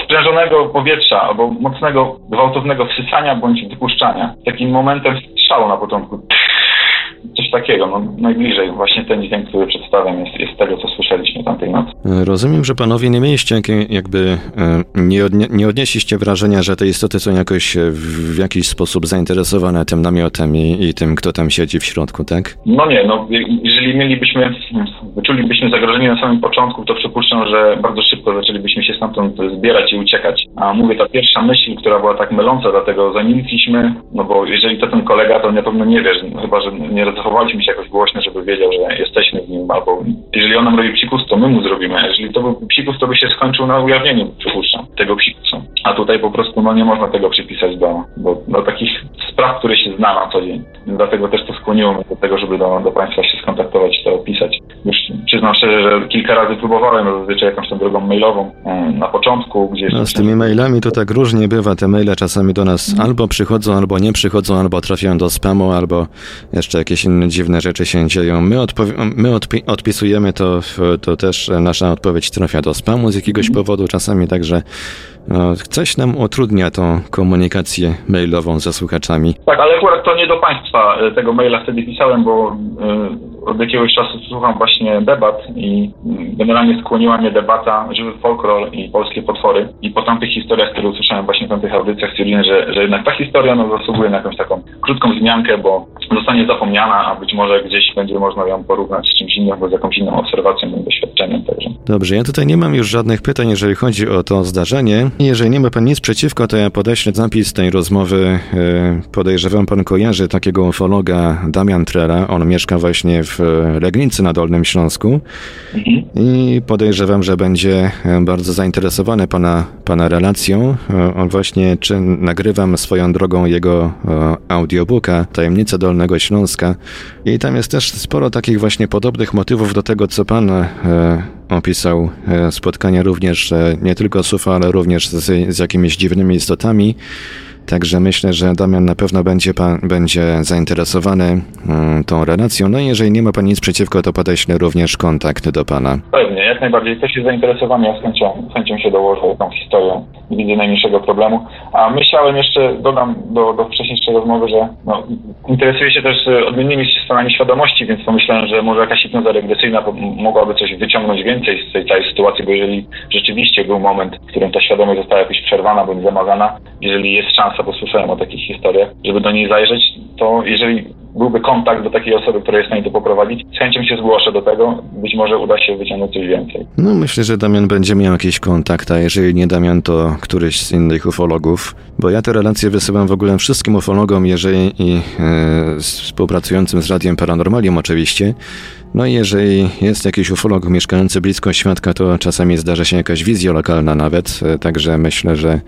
S9: sprężonego powietrza albo mocnego, gwałtownego wsysania bądź wypuszczania. Takim momentem strzału na początku coś takiego. No, najbliżej właśnie ten dźwięk, który przedstawiam jest, jest tego, co słyszeliśmy tamtej nocy.
S4: Rozumiem, że panowie nie mieliście jakby, e, nie, odnie, nie odnieśliście wrażenia, że te istoty są jakoś e, w jakiś sposób zainteresowane tym namiotem i, i tym, kto tam siedzi w środku, tak?
S9: No nie, no jeżeli mielibyśmy, wyczulibyśmy zagrożenie na samym początku, to przypuszczam, że bardzo szybko zaczęlibyśmy się stamtąd zbierać i uciekać. A mówię, ta pierwsza myśl, która była tak myląca, dlatego zamilkliśmy, no bo jeżeli to ten kolega, to na pewno nie wiesz, chyba, że nie zachowaliśmy się jakoś głośno, żeby wiedział, że jesteśmy w nim, albo jeżeli on nam robi psikus, to my mu zrobimy. A jeżeli to był psikus, to by się skończył na ujawnieniu, przypuszczam, tego psikusu. A tutaj po prostu no, nie można tego przypisać do, do, do takich spraw, które się zna na co dzień. Dlatego też to skłoniło mnie do tego, żeby do, do Państwa się skontaktować to opisać. Już przyznam szczerze, że kilka razy próbowałem, no zazwyczaj jakąś tą drogą mailową e, na początku gdzieś.
S4: No z tymi mailami to tak różnie bywa. Te maile czasami do nas albo przychodzą, albo nie przychodzą, albo trafiają do spamu, albo jeszcze jakieś inne dziwne rzeczy się dzieją. My, my odpi odpisujemy to, to też nasza odpowiedź trafia do spamu z jakiegoś mhm. powodu czasami, także no, coś nam utrudnia tą komunikację mailową ze słuchaczami.
S9: Tak, ale akurat to nie do Państwa e, tego maila wtedy pisałem, bo y, od jakiegoś czasu słucham właśnie debat i generalnie skłoniła mnie debata Żywy folklor i polskie potwory. I po tamtych historiach, które usłyszałem właśnie w tamtych audycjach, stwierdziłem, że, że jednak ta historia no, zasługuje na jakąś taką krótką wzmiankę, bo zostanie zapomniana, a być może gdzieś będzie można ją porównać z czymś innym, albo z jakąś inną obserwacją, doświadczeniem. Także.
S4: Dobrze, ja tutaj nie mam już żadnych pytań, jeżeli chodzi o to zdarzenie. Jeżeli nie ma pan nic przeciwko, to ja podeślę zapis tej rozmowy. E, podejrzewam, pan kojarzy takiego ufologa Damian Trela. On mieszka właśnie w Legnicy na Dolnym Śląsku. I podejrzewam, że będzie e, bardzo zainteresowany pana, pana relacją. E, on właśnie, czy nagrywam swoją drogą jego audiobooka Tajemnice Dolnego Śląska. I tam jest też sporo takich właśnie podobnych motywów do tego, co pan opisał e, spotkania również e, nie tylko z UFO, ale również z, z jakimiś dziwnymi istotami. Także myślę, że Damian na pewno będzie, pan, będzie zainteresowany um, tą relacją. No i jeżeli nie ma Pan nic przeciwko, to podeślę również kontakt do Pana.
S9: Pewnie, jak najbardziej. Ktoś jest zainteresowany, ja z chęcią, chęcią się dołożę tą historię. Nie widzę najmniejszego problemu. A myślałem jeszcze, dodam do, do wcześniejszej rozmowy, że no, interesuję się też odmiennymi stanami świadomości, więc pomyślałem, że może jakaś hipnoza regresyjna mogłaby coś wyciągnąć więcej z tej całej sytuacji, bo jeżeli rzeczywiście był moment, w którym ta świadomość została jakoś przerwana bądź zamazana, jeżeli jest szansa, bo słyszałem o takich historiach, żeby do niej zajrzeć, to jeżeli byłby kontakt do takiej osoby, która jest w stanie to poprowadzić, z chęcią się zgłoszę do tego. Być może uda się wyciągnąć coś więcej.
S4: No myślę, że Damian będzie miał jakiś kontakt, a jeżeli nie Damian, to któryś z innych ufologów, bo ja te relacje wysyłam w ogóle wszystkim ufologom, jeżeli i e, współpracującym z Radiem Paranormalium oczywiście, no i jeżeli jest jakiś ufolog mieszkający blisko świadka, to czasami zdarza się jakaś wizja lokalna nawet, e, także myślę, że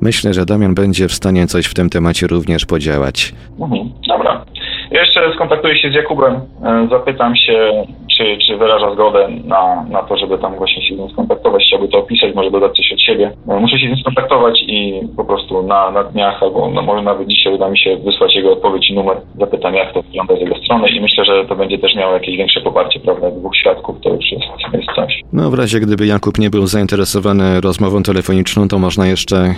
S4: myślę, że Damian będzie w stanie coś w tym temacie również podziałać.
S9: Mhm. Dobra. Jeszcze skontaktuję się z Jakubem, e, zapytam się, czy, czy wyraża zgodę na, na to, żeby tam właśnie się z nim skontaktować, chciałby to opisać, może dodać coś od siebie. E, muszę się z nim skontaktować i po prostu na, na dniach, albo no może nawet dzisiaj uda mi się wysłać jego odpowiedź i numer, zapytam jak to wygląda z jego strony i myślę, że to będzie też miało jakieś większe poparcie, prawda, dwóch świadków, to już jest, jest coś.
S4: No w razie gdyby Jakub nie był zainteresowany rozmową telefoniczną, to można jeszcze e,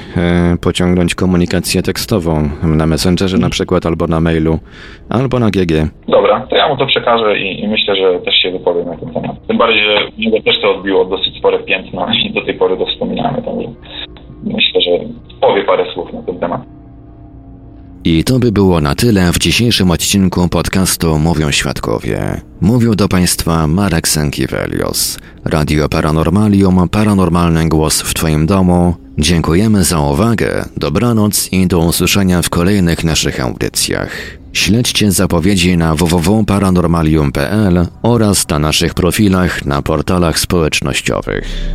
S4: pociągnąć komunikację tekstową na Messengerze na przykład, albo na mailu, albo na GG.
S9: Dobra, to ja mu to przekażę i, i myślę, że też się wypowiem na ten temat. Tym bardziej, że mnie też to odbiło dosyć spore piętno i do tej pory to wspominamy, także myślę, że powie parę słów na ten temat.
S1: I to by było na tyle w dzisiejszym odcinku podcastu Mówią Świadkowie. Mówił do Państwa Marek Sankiewelios. Radio Paranormalium, paranormalny głos w Twoim domu. Dziękujemy za uwagę, dobranoc i do usłyszenia w kolejnych naszych audycjach. Śledźcie zapowiedzi na www.paranormalium.pl oraz na naszych profilach na portalach społecznościowych.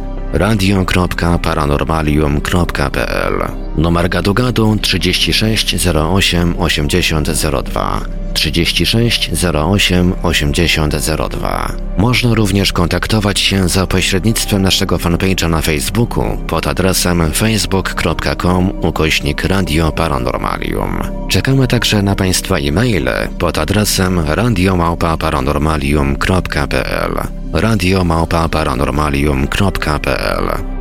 S1: radio.paranormalium.pl Numer gadu gadu 36 08 8002 36 08 8002 Można również kontaktować się za pośrednictwem naszego fanpage'a na Facebooku pod adresem facebook.com ukośnik Radio Paranormalium. Czekamy także na Państwa e-maile pod adresem radiomałpa-paranormalium.pl radiomałpa-paranormalium.pl